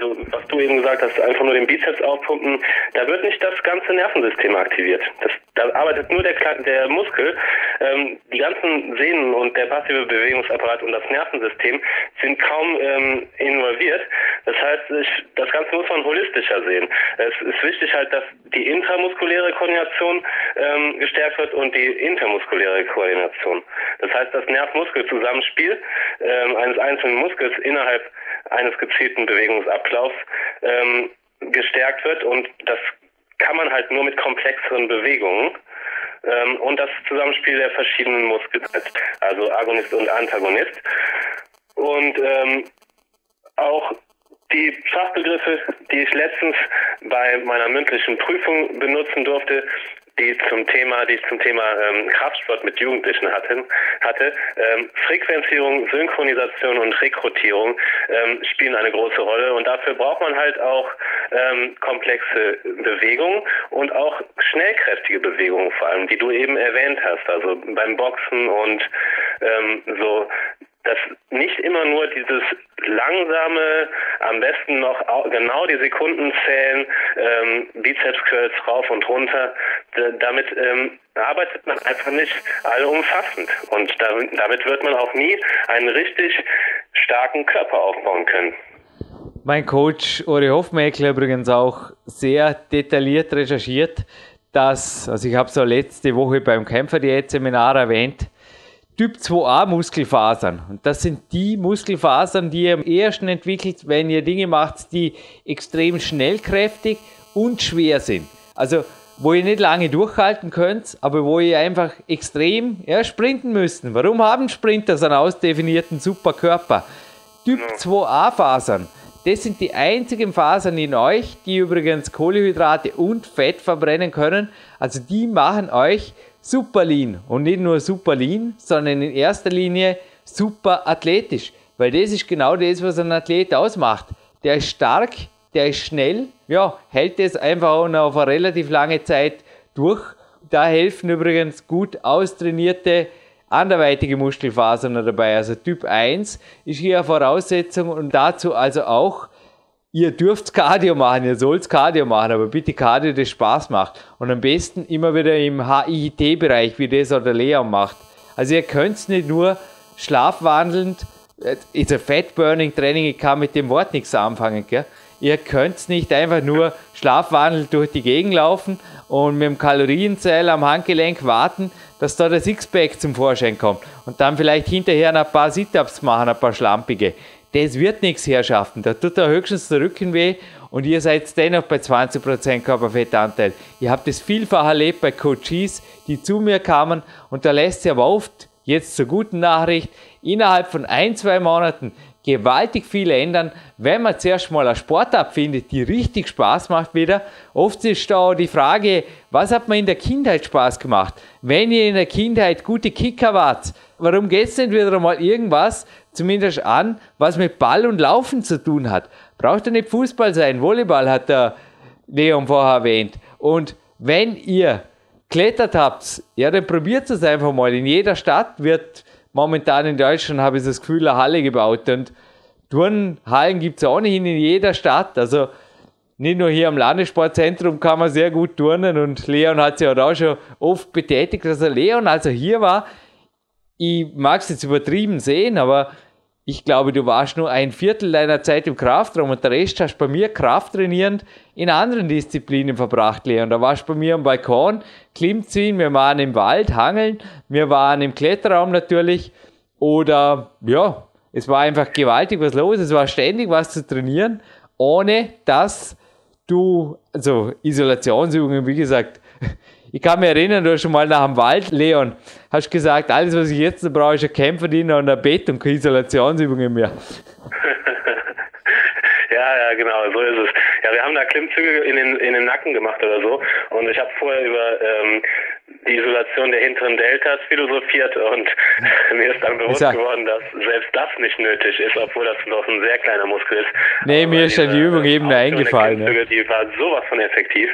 so, was du eben gesagt hast, einfach nur den Bizeps aufpumpen, da wird nicht das ganze Nervensystem aktiviert. Das, da arbeitet nur der, der Muskel. Ähm, die ganzen Sehnen und der passive Bewegungsapparat und das Nervensystem sind kaum ähm, involviert. Das heißt, ich, das Ganze muss man holistischer sehen. Es ist wichtig halt, dass die intramuskuläre Koordination ähm, gestärkt wird und die intermuskuläre Koordination. Das heißt, das Nerv-Muskel-Zusammenspiel ähm, eines einzelnen Muskels innerhalb eines gezielten Bewegungsablaufs ähm, gestärkt wird und das kann man halt nur mit komplexeren Bewegungen ähm, und das Zusammenspiel der verschiedenen Muskeln, also Agonist und Antagonist. Und ähm, auch die Fachbegriffe, die ich letztens bei meiner mündlichen Prüfung benutzen durfte, die zum Thema, die ich zum Thema ähm, Kraftsport mit Jugendlichen hatte, hatte ähm, Frequenzierung, Synchronisation und Rekrutierung ähm, spielen eine große Rolle. Und dafür braucht man halt auch ähm, komplexe Bewegungen und auch schnellkräftige Bewegungen vor allem, die du eben erwähnt hast, also beim Boxen und ähm, so dass nicht immer nur dieses langsame, am besten noch genau die Sekunden zählen, ähm, Bizeps Curls rauf und runter, damit ähm, arbeitet man einfach nicht allumfassend und damit, damit wird man auch nie einen richtig starken Körper aufbauen können. Mein Coach Uri Hofmeckler übrigens auch sehr detailliert recherchiert, dass, also ich habe es letzte Woche beim Kämpferdiät-Seminar erwähnt, Typ 2a Muskelfasern. Und das sind die Muskelfasern, die ihr am ersten entwickelt, wenn ihr Dinge macht, die extrem schnellkräftig und schwer sind. Also wo ihr nicht lange durchhalten könnt, aber wo ihr einfach extrem ja, sprinten müsst. Warum haben Sprinter so einen ausdefinierten Superkörper? Typ 2a Fasern. Das sind die einzigen Fasern in euch, die übrigens Kohlenhydrate und Fett verbrennen können. Also die machen euch super lean. Und nicht nur super lean, sondern in erster Linie super athletisch. Weil das ist genau das, was ein Athlet ausmacht. Der ist stark, der ist schnell, ja, hält das einfach auch noch auf eine relativ lange Zeit durch. Da helfen übrigens gut austrainierte anderweitige Muskelfasern dabei. Also Typ 1 ist hier eine Voraussetzung und dazu also auch ihr dürft Cardio machen, ihr sollt Cardio machen, aber bitte Cardio, das Spaß macht. Und am besten immer wieder im HIIT-Bereich, wie das oder Leon macht. Also ihr könnt nicht nur schlafwandelnd, ist ein Fat-Burning-Training, ich kann mit dem Wort nichts anfangen, gell? Ihr könnt nicht einfach nur schlafwandelnd durch die Gegend laufen und mit dem Kalorienzähler am Handgelenk warten, dass da der Sixpack zum Vorschein kommt und dann vielleicht hinterher ein paar Sit-Ups machen, ein paar schlampige das wird nichts herschaften. Da tut er höchstens der Rücken weh und ihr seid dennoch bei 20% Körperfettanteil. Ihr habt es vielfach erlebt bei Coaches, die zu mir kamen und da lässt sich aber oft, jetzt zur guten Nachricht, innerhalb von ein, zwei Monaten gewaltig viel ändern, wenn man zuerst mal eine Sportart findet, die richtig Spaß macht wieder. Oft ist da die Frage, was hat man in der Kindheit Spaß gemacht? Wenn ihr in der Kindheit gute Kicker wart, warum geht es nicht wieder mal irgendwas, zumindest an, was mit Ball und Laufen zu tun hat? Braucht ja nicht Fußball sein, Volleyball hat der Leon vorher erwähnt. Und wenn ihr klettert habt, ja, dann probiert es einfach mal. In jeder Stadt wird momentan in Deutschland, habe ich das Gefühl, eine Halle gebaut. Und Turnhallen gibt es ohnehin in jeder Stadt. Also nicht nur hier am Landessportzentrum kann man sehr gut turnen und Leon hat sich auch schon oft betätigt. Also Leon, also hier war, ich mag es jetzt übertrieben sehen, aber ich glaube, du warst nur ein Viertel deiner Zeit im Kraftraum und der Rest hast bei mir krafttrainierend in anderen Disziplinen verbracht, Leon. Da warst du bei mir am Balkon, Klimmziehen, wir waren im Wald, Hangeln, wir waren im Kletterraum natürlich oder ja, es war einfach gewaltig was los, es war ständig was zu trainieren, ohne dass du, also Isolationsübungen, wie gesagt, ich kann mich erinnern, du hast schon mal nach dem Wald, Leon, hast gesagt, alles, was ich jetzt brauche, ist ein Kämpferdiener und ein Bett und keine Isolationsübungen mehr. Ja, ja, genau, so ist es. Ja, wir haben da Klimmzüge in den, in den Nacken gemacht oder so. Und ich habe vorher über ähm, die Isolation der hinteren Deltas philosophiert und mir ist dann bewusst geworden, dass selbst das nicht nötig ist, obwohl das noch ein sehr kleiner Muskel ist. Nee, Aber mir ist ja die Übung eben eingefallen. Klimmzüge, Die war sowas von effektiv.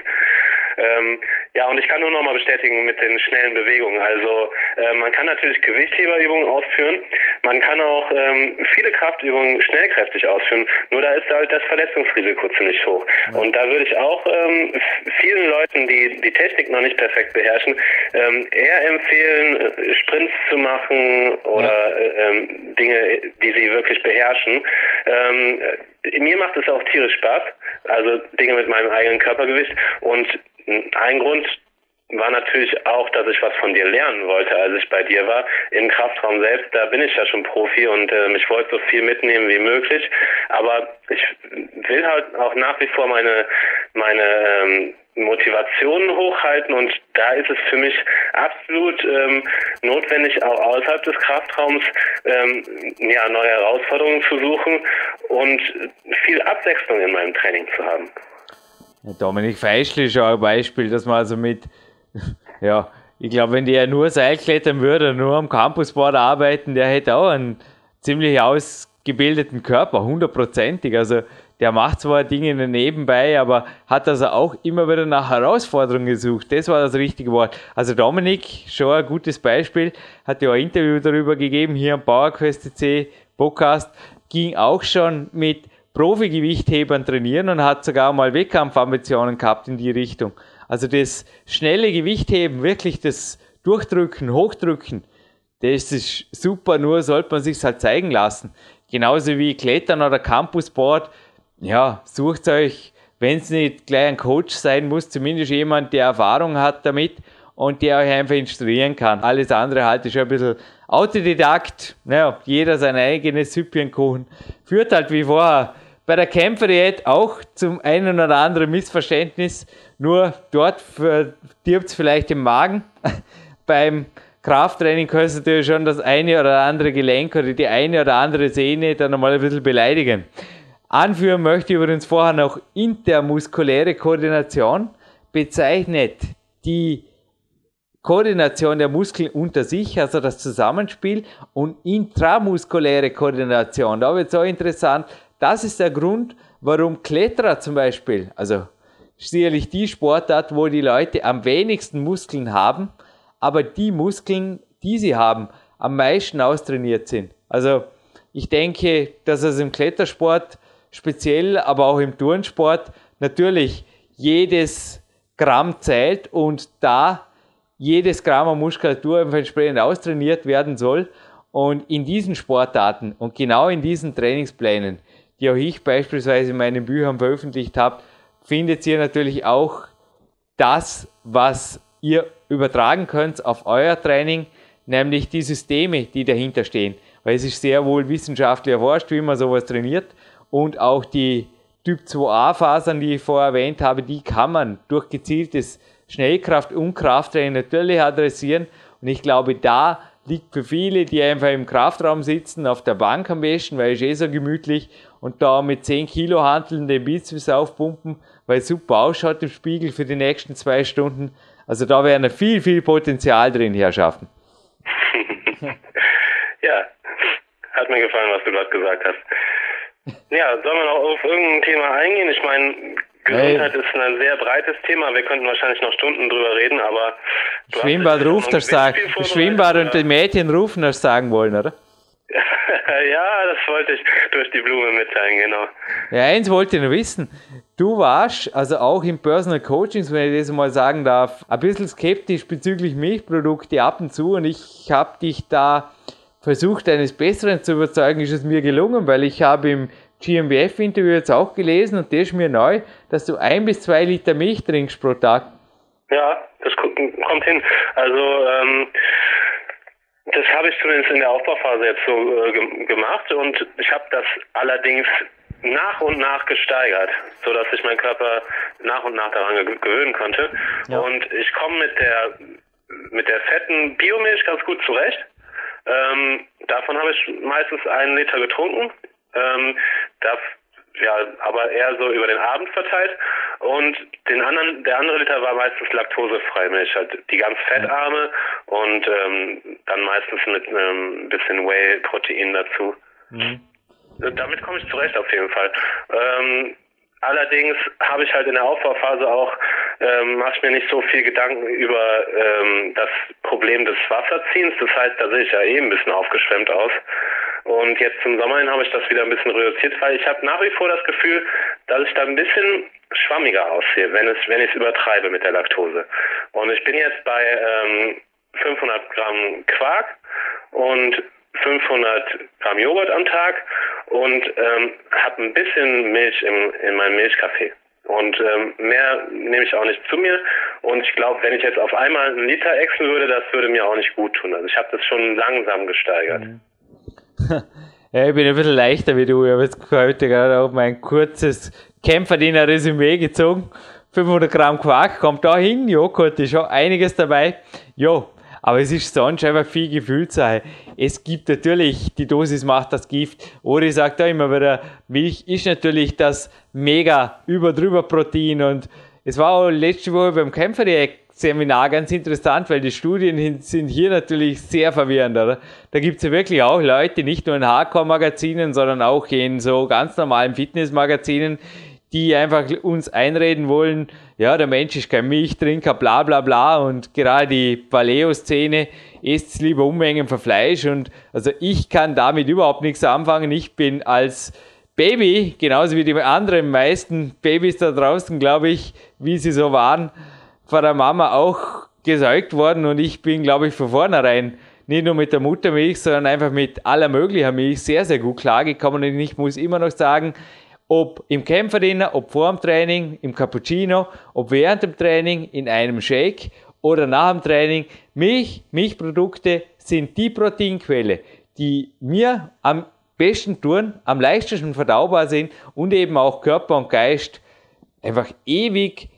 Ähm, ja, und ich kann nur noch mal bestätigen mit den schnellen Bewegungen. Also äh, man kann natürlich Gewichtheberübungen ausführen, man kann auch ähm, viele Kraftübungen schnellkräftig ausführen, nur da ist halt das Verletzungsrisiko ziemlich hoch. Ja. Und da würde ich auch ähm, vielen Leuten, die die Technik noch nicht perfekt beherrschen, ähm, eher empfehlen, äh, Sprints zu machen oder ja. äh, ähm, Dinge, die sie wirklich beherrschen. Ähm, mir macht es auch tierisch Spaß, also Dinge mit meinem eigenen Körpergewicht und ein Grund war natürlich auch, dass ich was von dir lernen wollte, als ich bei dir war. Im Kraftraum selbst, da bin ich ja schon Profi und äh, ich wollte so viel mitnehmen wie möglich. Aber ich will halt auch nach wie vor meine, meine ähm, Motivation hochhalten und da ist es für mich absolut ähm, notwendig, auch außerhalb des Kraftraums ähm, ja, neue Herausforderungen zu suchen und viel Abwechslung in meinem Training zu haben. Dominik Feischl ist auch ein Beispiel, dass man also mit Ja, ich glaube, wenn der nur Seil klettern würde, nur am Campusboard arbeiten, der hätte auch einen ziemlich ausgebildeten Körper, hundertprozentig. Also der macht zwar Dinge nebenbei, aber hat also auch immer wieder nach Herausforderungen gesucht. Das war das richtige Wort. Also Dominik, schon ein gutes Beispiel, hat ja ein Interview darüber gegeben, hier am PowerQuest Podcast, ging auch schon mit Profi-Gewichthebern trainieren und hat sogar mal Wettkampfambitionen gehabt in die Richtung. Also das schnelle Gewichtheben, wirklich das Durchdrücken, Hochdrücken, das ist super, nur sollte man sich halt zeigen lassen. Genauso wie Klettern oder Campusboard. Ja, sucht euch, wenn es nicht gleich ein Coach sein muss, zumindest jemand, der Erfahrung hat damit und der euch einfach instruieren kann. Alles andere halte ich schon ein bisschen Autodidakt. Naja, jeder sein eigenes Süppchenkuchen. Führt halt wie vorher bei der Kämpferdiät auch zum einen oder anderen Missverständnis. Nur dort verdirbt es vielleicht den Magen. Beim Krafttraining kannst du natürlich schon das eine oder andere Gelenk oder die eine oder andere Sehne dann nochmal ein bisschen beleidigen. Anführen möchte ich übrigens vorher noch intermuskuläre Koordination. Bezeichnet die Koordination der Muskeln unter sich, also das Zusammenspiel, und intramuskuläre Koordination. Da wird es auch interessant, das ist der Grund, warum Kletterer zum Beispiel, also sicherlich die Sportart, wo die Leute am wenigsten Muskeln haben, aber die Muskeln, die sie haben, am meisten austrainiert sind. Also ich denke, dass es im Klettersport speziell, aber auch im Turnsport natürlich jedes Gramm zählt und da jedes Gramm an Muskulatur entsprechend austrainiert werden soll. Und in diesen Sportarten und genau in diesen Trainingsplänen die auch ich beispielsweise in meinen Büchern veröffentlicht habe, findet ihr natürlich auch das, was ihr übertragen könnt auf euer Training, nämlich die Systeme, die dahinter stehen. Weil es ist sehr wohl wissenschaftlich erforscht, wie man sowas trainiert. Und auch die Typ 2a-Fasern, die ich vorher erwähnt habe, die kann man durch gezieltes Schnellkraft- und Krafttraining natürlich adressieren. Und ich glaube, da liegt für viele, die einfach im Kraftraum sitzen, auf der Bank am besten, weil es eh so gemütlich und da mit 10 Kilo Hanteln den Bizeps aufpumpen, weil es super ausschaut im Spiegel für die nächsten zwei Stunden. Also da wäre viel, viel Potenzial drin, Herrschaften. ja, hat mir gefallen, was du gerade gesagt hast. Ja, sollen wir noch auf irgendein Thema eingehen? Ich meine, Gesundheit hey. ist ein sehr breites Thema. Wir könnten wahrscheinlich noch Stunden drüber reden, aber. Schwimmbad ruft das sagen. Schwimmbad und die Mädchen rufen das sagen wollen, oder? ja, das wollte ich durch die Blume mitteilen, genau. Ja, eins wollte ich noch wissen. Du warst, also auch im Personal Coachings, wenn ich das mal sagen darf, ein bisschen skeptisch bezüglich Milchprodukte ab und zu und ich habe dich da versucht, eines Besseren zu überzeugen, ist es mir gelungen, weil ich habe im GmbF-Interview jetzt auch gelesen und das ist mir neu, dass du ein bis zwei Liter Milch trinkst pro Tag. Ja, das kommt hin. Also ähm, das habe ich zumindest in der Aufbauphase jetzt so äh, gemacht und ich habe das allerdings nach und nach gesteigert, so dass sich mein Körper nach und nach daran gewöhnen konnte. Ja. Und ich komme mit der mit der fetten Biomilch ganz gut zurecht. Ähm, davon habe ich meistens einen Liter getrunken. Ähm, das, ja, aber eher so über den Abend verteilt. Und den anderen, der andere Liter war meistens laktosefreie Milch, halt die ganz fettarme und ähm, dann meistens mit einem bisschen Whey-Protein dazu. Mhm. Damit komme ich zurecht auf jeden Fall. Ähm, allerdings habe ich halt in der Aufbauphase auch, ähm, mache ich mir nicht so viel Gedanken über ähm, das Problem des Wasserziehens. Das heißt, da sehe ich ja eh ein bisschen aufgeschwemmt aus. Und jetzt zum Sommer hin habe ich das wieder ein bisschen reduziert, weil ich habe nach wie vor das Gefühl, dass ich da ein bisschen schwammiger aussehe, wenn es wenn ich es übertreibe mit der Laktose. Und ich bin jetzt bei ähm, 500 Gramm Quark und 500 Gramm Joghurt am Tag und ähm, habe ein bisschen Milch im, in meinem Milchkaffee. Und ähm, mehr nehme ich auch nicht zu mir. Und ich glaube, wenn ich jetzt auf einmal einen Liter exen würde, das würde mir auch nicht gut tun. Also ich habe das schon langsam gesteigert. Mhm. ja, ich bin ein bisschen leichter wie du. Ich habe jetzt heute gerade auch mein kurzes Kämpferdiener-Resümee gezogen. 500 Gramm Quark kommt da hin. Joghurt ist schon einiges dabei. Jo, aber es ist sonst einfach viel Gefühlssache. Es gibt natürlich, die Dosis macht das Gift. Ori sagt auch immer wieder, Milch ist natürlich das mega über drüber Protein und es war auch letzte Woche beim Kämpfer Seminar ganz interessant, weil die Studien sind hier natürlich sehr verwirrend. Oder? Da gibt es ja wirklich auch Leute, nicht nur in Hardcore-Magazinen, sondern auch in so ganz normalen Fitness-Magazinen, die einfach uns einreden wollen, ja, der Mensch ist kein Milchtrinker, bla bla bla. Und gerade die Paleo-Szene isst lieber Unmengen von Fleisch. Und also ich kann damit überhaupt nichts anfangen. Ich bin als Baby, genauso wie die anderen meisten Babys da draußen, glaube ich, wie sie so waren, von der Mama auch gesäugt worden und ich bin, glaube ich, von vornherein nicht nur mit der Muttermilch, sondern einfach mit aller möglicher Milch sehr, sehr gut klargekommen und ich muss immer noch sagen, ob im Kämpferdiener, ob vor dem Training, im Cappuccino, ob während dem Training, in einem Shake oder nach dem Training, Milch, Milchprodukte sind die Proteinquelle, die mir am besten tun, am leichtesten verdaubar sind und eben auch Körper und Geist einfach ewig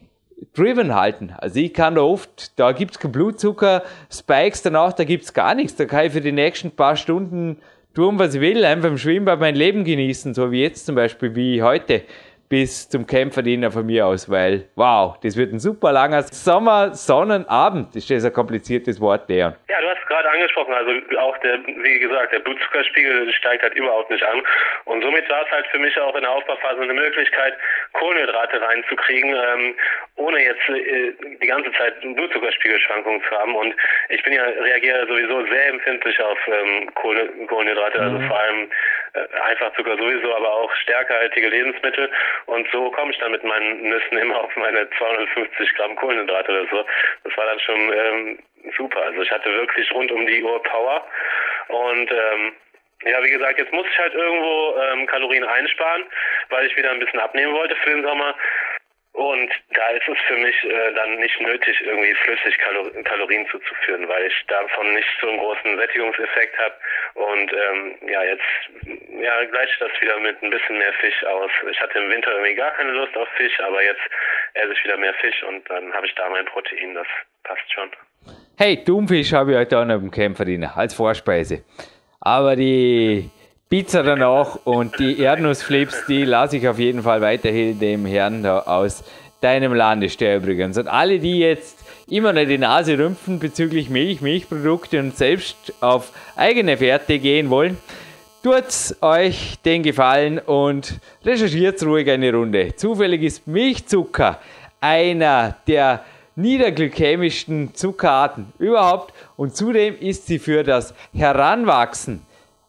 driven halten. Also ich kann da oft, da gibt's kein Blutzucker, Spikes danach, da gibt's gar nichts. Da kann ich für die nächsten paar Stunden tun, was ich will, einfach im Schwimmbad mein Leben genießen, so wie jetzt zum Beispiel, wie heute bis zum Kämpferdiener von mir aus, weil wow, das wird ein super langer Sommer-Sonnenabend. Ist das ein kompliziertes Wort, Leon? Ja, du hast gerade angesprochen, also auch der, wie gesagt, der Blutzuckerspiegel steigt halt überhaupt nicht an. Und somit war es halt für mich auch in der Aufbauphase eine Möglichkeit, Kohlenhydrate reinzukriegen, ähm, ohne jetzt äh, die ganze Zeit Blutzuckerspiegelschwankungen zu haben. Und ich bin ja, reagiere sowieso sehr empfindlich auf ähm, Kohlenhydrate, also mhm. vor allem äh, Einfachzucker sowieso, aber auch stärkerhaltige Lebensmittel. Und so komme ich dann mit meinen Nüssen immer auf meine 250 Gramm Kohlenhydrate oder so. Das war dann schon ähm, super. Also ich hatte wirklich rund um die Uhr Power. Und ähm, ja, wie gesagt, jetzt muss ich halt irgendwo ähm, Kalorien einsparen, weil ich wieder ein bisschen abnehmen wollte für den Sommer. Und da ist es für mich äh, dann nicht nötig, irgendwie flüssig Kalorien zuzuführen, weil ich davon nicht so einen großen Sättigungseffekt habe. Und ähm, ja, jetzt ja, gleiche ich das wieder mit ein bisschen mehr Fisch aus. Ich hatte im Winter irgendwie gar keine Lust auf Fisch, aber jetzt esse ich wieder mehr Fisch und dann habe ich da mein Protein. Das passt schon. Hey, Thunfisch habe ich heute auch noch im Kämpferdiener als Vorspeise. Aber die Pizza danach und die Erdnussflips, die lasse ich auf jeden Fall weiterhin dem Herrn da aus deinem Landesteher übrigens. Und alle, die jetzt immer noch die Nase rümpfen bezüglich Milch, Milchprodukte und selbst auf eigene Fährte gehen wollen, tut euch den Gefallen und recherchiert ruhig eine Runde. Zufällig ist Milchzucker einer der niederglykämischsten Zuckerarten überhaupt und zudem ist sie für das Heranwachsen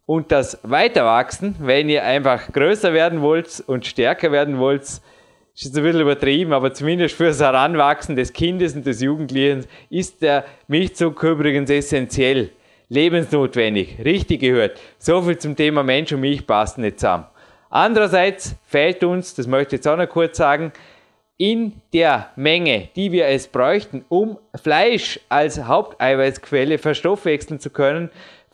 und das Weiterwachsen, wenn ihr einfach größer werden wollt und stärker werden wollt, ist jetzt ein bisschen übertrieben, aber zumindest fürs Heranwachsen des Kindes und des Jugendlichen ist der Milchzucker übrigens essentiell, lebensnotwendig, richtig gehört. So viel zum Thema Mensch und Milch passen nicht zusammen. Andererseits fehlt uns, das möchte ich jetzt auch noch kurz sagen, in der Menge, die wir es bräuchten, um Fleisch als Haupteiweißquelle verstoffwechseln zu können,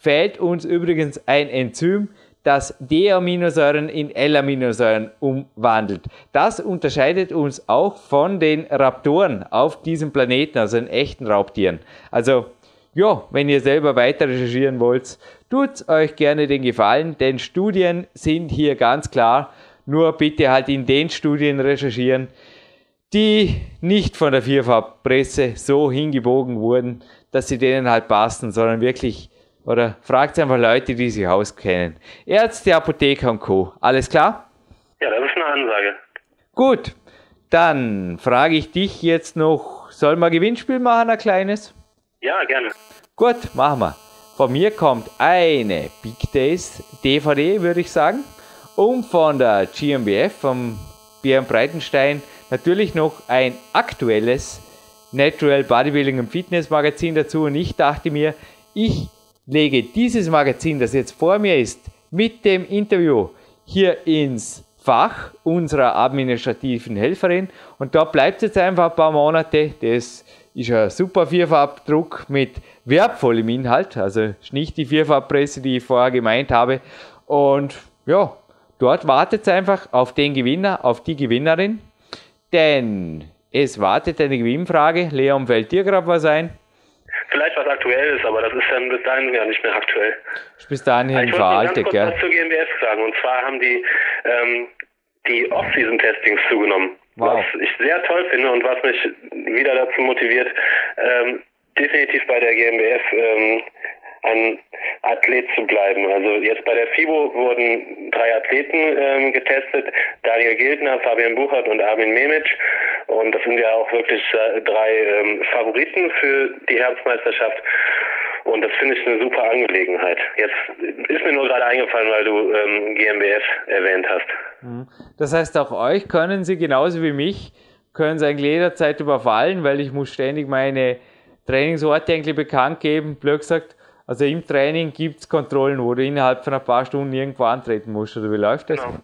fehlt uns übrigens ein Enzym, das D-Aminosäuren in L-Aminosäuren umwandelt. Das unterscheidet uns auch von den Raptoren auf diesem Planeten, also den echten Raubtieren. Also, ja, wenn ihr selber weiter recherchieren wollt, tut euch gerne den Gefallen, denn Studien sind hier ganz klar. Nur bitte halt in den Studien recherchieren, die nicht von der Vierfarbpresse so hingebogen wurden, dass sie denen halt passen, sondern wirklich oder fragt einfach Leute, die sich auskennen. Ärzte, Apotheker und Co. Alles klar? Ja, das ist eine Ansage. Gut, dann frage ich dich jetzt noch, soll man Gewinnspiel machen, ein kleines? Ja, gerne. Gut, machen wir. Von mir kommt eine Big Days DVD, würde ich sagen. Und von der GmbF, vom Björn Breitenstein, natürlich noch ein aktuelles Natural Bodybuilding und Fitness Magazin dazu. Und ich dachte mir, ich lege dieses Magazin, das jetzt vor mir ist, mit dem Interview hier ins Fach unserer administrativen Helferin und da bleibt es jetzt einfach ein paar Monate. Das ist ein super Vierfarbdruck mit wertvollem Inhalt, also nicht die Vierfarbpresse, die ich vorher gemeint habe. Und ja, dort wartet es einfach auf den Gewinner, auf die Gewinnerin, denn es wartet eine Gewinnfrage. Leon, fällt dir gerade was ein? Vielleicht was aktuell ist, aber das ist dann bis dahin ja nicht mehr aktuell. Bis dahin veraltet, gell? Ich was zur GmbF sagen. Und zwar haben die ähm, die Off-Season-Testings zugenommen. wow. was ich sehr toll finde und was mich wieder dazu motiviert, ähm, definitiv bei der GmbF ähm, ein Athlet zu bleiben. Also jetzt bei der FIBO wurden drei Athleten ähm, getestet, Daniel Gildner, Fabian Buchert und Armin Memic. Und das sind ja auch wirklich äh, drei ähm, Favoriten für die Herbstmeisterschaft. Und das finde ich eine super Angelegenheit. Jetzt ist mir nur gerade eingefallen, weil du ähm, GmbF erwähnt hast. Mhm. Das heißt, auch euch können sie genauso wie mich, können sie eigentlich jederzeit überfallen, weil ich muss ständig meine Trainingsorte eigentlich bekannt geben. Blöd gesagt, also im Training gibt es Kontrollen, wo du innerhalb von ein paar Stunden irgendwo antreten musst. Oder wie läuft das? Genau.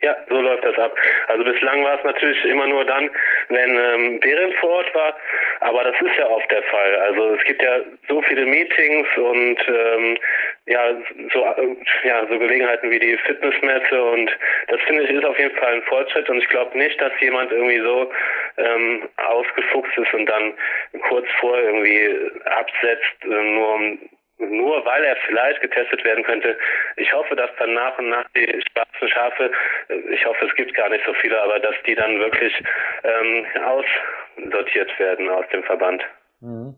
Ja, so läuft das ab. Also bislang war es natürlich immer nur dann, wenn ähm, Behrendt vor Ort war, aber das ist ja oft der Fall. Also es gibt ja so viele Meetings und ähm, ja, so, äh, ja, so Gelegenheiten wie die Fitnessmesse und das finde ich ist auf jeden Fall ein Fortschritt und ich glaube nicht, dass jemand irgendwie so ähm, ausgefuchst ist und dann kurz vor irgendwie absetzt, äh, nur um nur weil er vielleicht getestet werden könnte. Ich hoffe, dass dann nach und nach die schwarzen Schafe, äh, ich hoffe, es gibt gar nicht so viele, aber dass die dann wirklich ähm, aussortiert werden aus dem Verband. Mhm.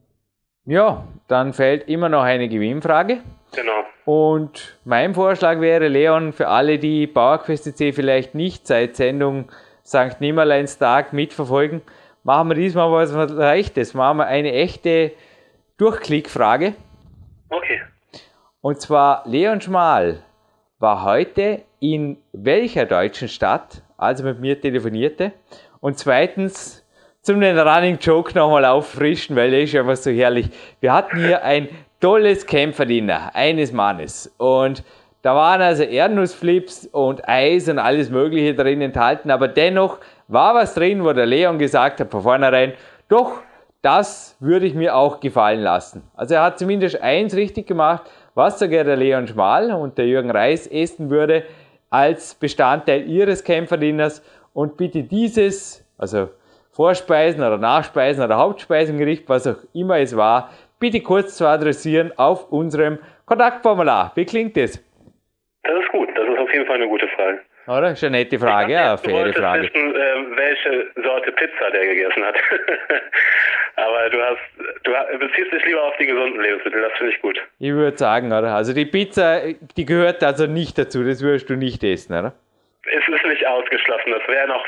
Ja, dann fällt immer noch eine Gewinnfrage. Genau. Und mein Vorschlag wäre, Leon, für alle, die PowerQuest C vielleicht nicht seit Sendung St. Nimmerleins Tag mitverfolgen, machen wir diesmal was Leichtes. Machen wir eine echte Durchklickfrage. Okay. Und zwar Leon Schmal war heute in welcher deutschen Stadt, als er mit mir telefonierte? Und zweitens, zum den Running Joke nochmal auffrischen, weil der ist einfach so herrlich. Wir hatten hier ein tolles Kämpferdiener eines Mannes und da waren also Erdnussflips und Eis und alles Mögliche drin enthalten, aber dennoch war was drin, wo der Leon gesagt hat von vornherein, doch, das würde ich mir auch gefallen lassen. Also er hat zumindest eins richtig gemacht, was sogar der Leon Schmal und der Jürgen Reis essen würde als Bestandteil ihres Kämpferdinners und bitte dieses, also Vorspeisen oder Nachspeisen oder Hauptspeisengericht, was auch immer es war, bitte kurz zu adressieren auf unserem Kontaktformular. Wie klingt das? Das ist gut, das ist auf jeden Fall eine gute Frage. Oder? Ist eine nette Frage, ja, faire Frage. Wissen, äh, welche Sorte Pizza der gegessen hat. Aber du hast, du beziehst dich lieber auf die gesunden Lebensmittel, das finde ich gut. Ich würde sagen, oder? Also die Pizza, die gehört also nicht dazu, das würdest du nicht essen, oder? Es ist nicht ausgeschlossen, das wäre noch,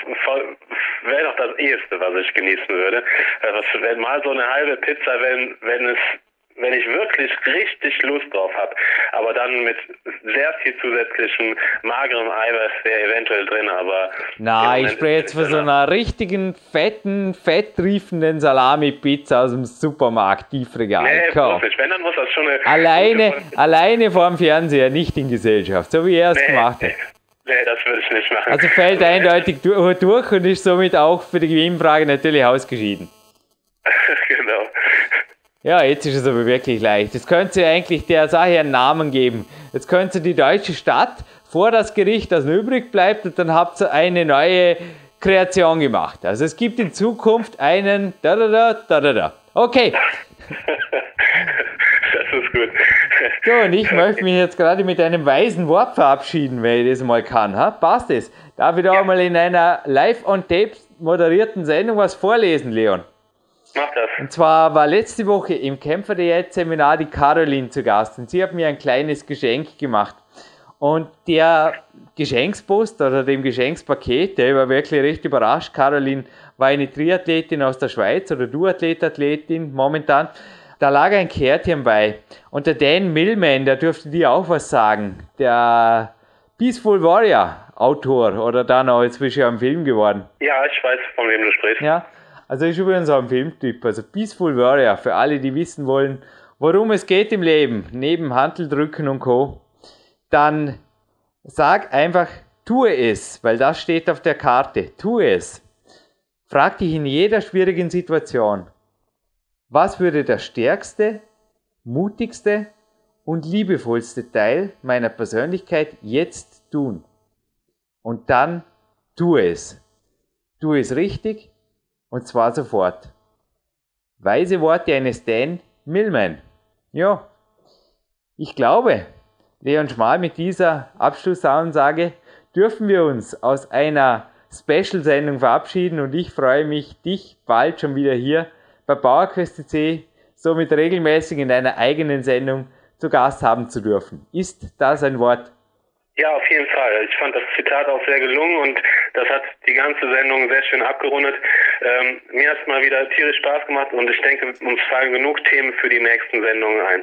wäre noch das eheste, was ich genießen würde. Also, wenn mal so eine halbe Pizza, wenn, wenn es wenn ich wirklich richtig Lust drauf habe, aber dann mit sehr viel zusätzlichem magerem Eiweiß wäre eventuell drin, aber... Na, ich spreche jetzt von so einer richtigen, fetten, fetttriefenden Salami-Pizza aus dem Supermarkt, Tiefregal. Nee. Wenn, dann muss das schon eine... Alleine, alleine vor dem Fernseher, nicht in Gesellschaft, so wie er es nee, gemacht hat. Nee, das würde ich nicht machen. Also fällt eindeutig durch und ist somit auch für die Gewinnfrage natürlich ausgeschieden. genau. Ja, jetzt ist es aber wirklich leicht. Jetzt könnte ihr eigentlich der Sache einen Namen geben. Jetzt könnte die deutsche Stadt vor das Gericht, das übrig bleibt, und dann habt ihr eine neue Kreation gemacht. Also es gibt in Zukunft einen da da da da da da. Okay. das ist gut. So, und ich möchte mich jetzt gerade mit einem weisen Wort verabschieden, wenn ich das mal kann. Ha? Passt es? Darf ich da ja. mal in einer live-on-tape moderierten Sendung was vorlesen, Leon? Mach das. Und zwar war letzte Woche im Kämpfer Jetzt Seminar die Caroline zu Gast und sie hat mir ein kleines Geschenk gemacht. Und der Geschenkspost oder dem Geschenkspaket, der war wirklich recht überrascht. Caroline war eine Triathletin aus der Schweiz oder Duathlet-Athletin momentan. Da lag ein Kärtchen bei. Und der Dan Millman, der dürfte dir auch was sagen. Der Peaceful Warrior Autor oder dann auch inzwischen am Film geworden. Ja, ich weiß, von wem du sprichst. Ja, also ist übrigens auch ein Filmtyp. Also Peaceful Warrior, für alle, die wissen wollen, worum es geht im Leben, neben Handeldrücken und Co., dann sag einfach, tue es, weil das steht auf der Karte. Tue es. Frag dich in jeder schwierigen Situation, was würde der stärkste, mutigste und liebevollste Teil meiner Persönlichkeit jetzt tun? Und dann tue es. Tu es richtig, und zwar sofort. Weise Worte eines Dan Millman. Ja, ich glaube, Leon Schmal mit dieser Abschlussansage dürfen wir uns aus einer Special-Sendung verabschieden und ich freue mich, dich bald schon wieder hier bei PowerQuest.cc somit regelmäßig in deiner eigenen Sendung zu Gast haben zu dürfen. Ist das ein Wort? Ja, auf jeden Fall. Ich fand das Zitat auch sehr gelungen und das hat die ganze Sendung sehr schön abgerundet. Ähm, mir hat es mal wieder tierisch Spaß gemacht und ich denke, uns fallen genug Themen für die nächsten Sendungen ein.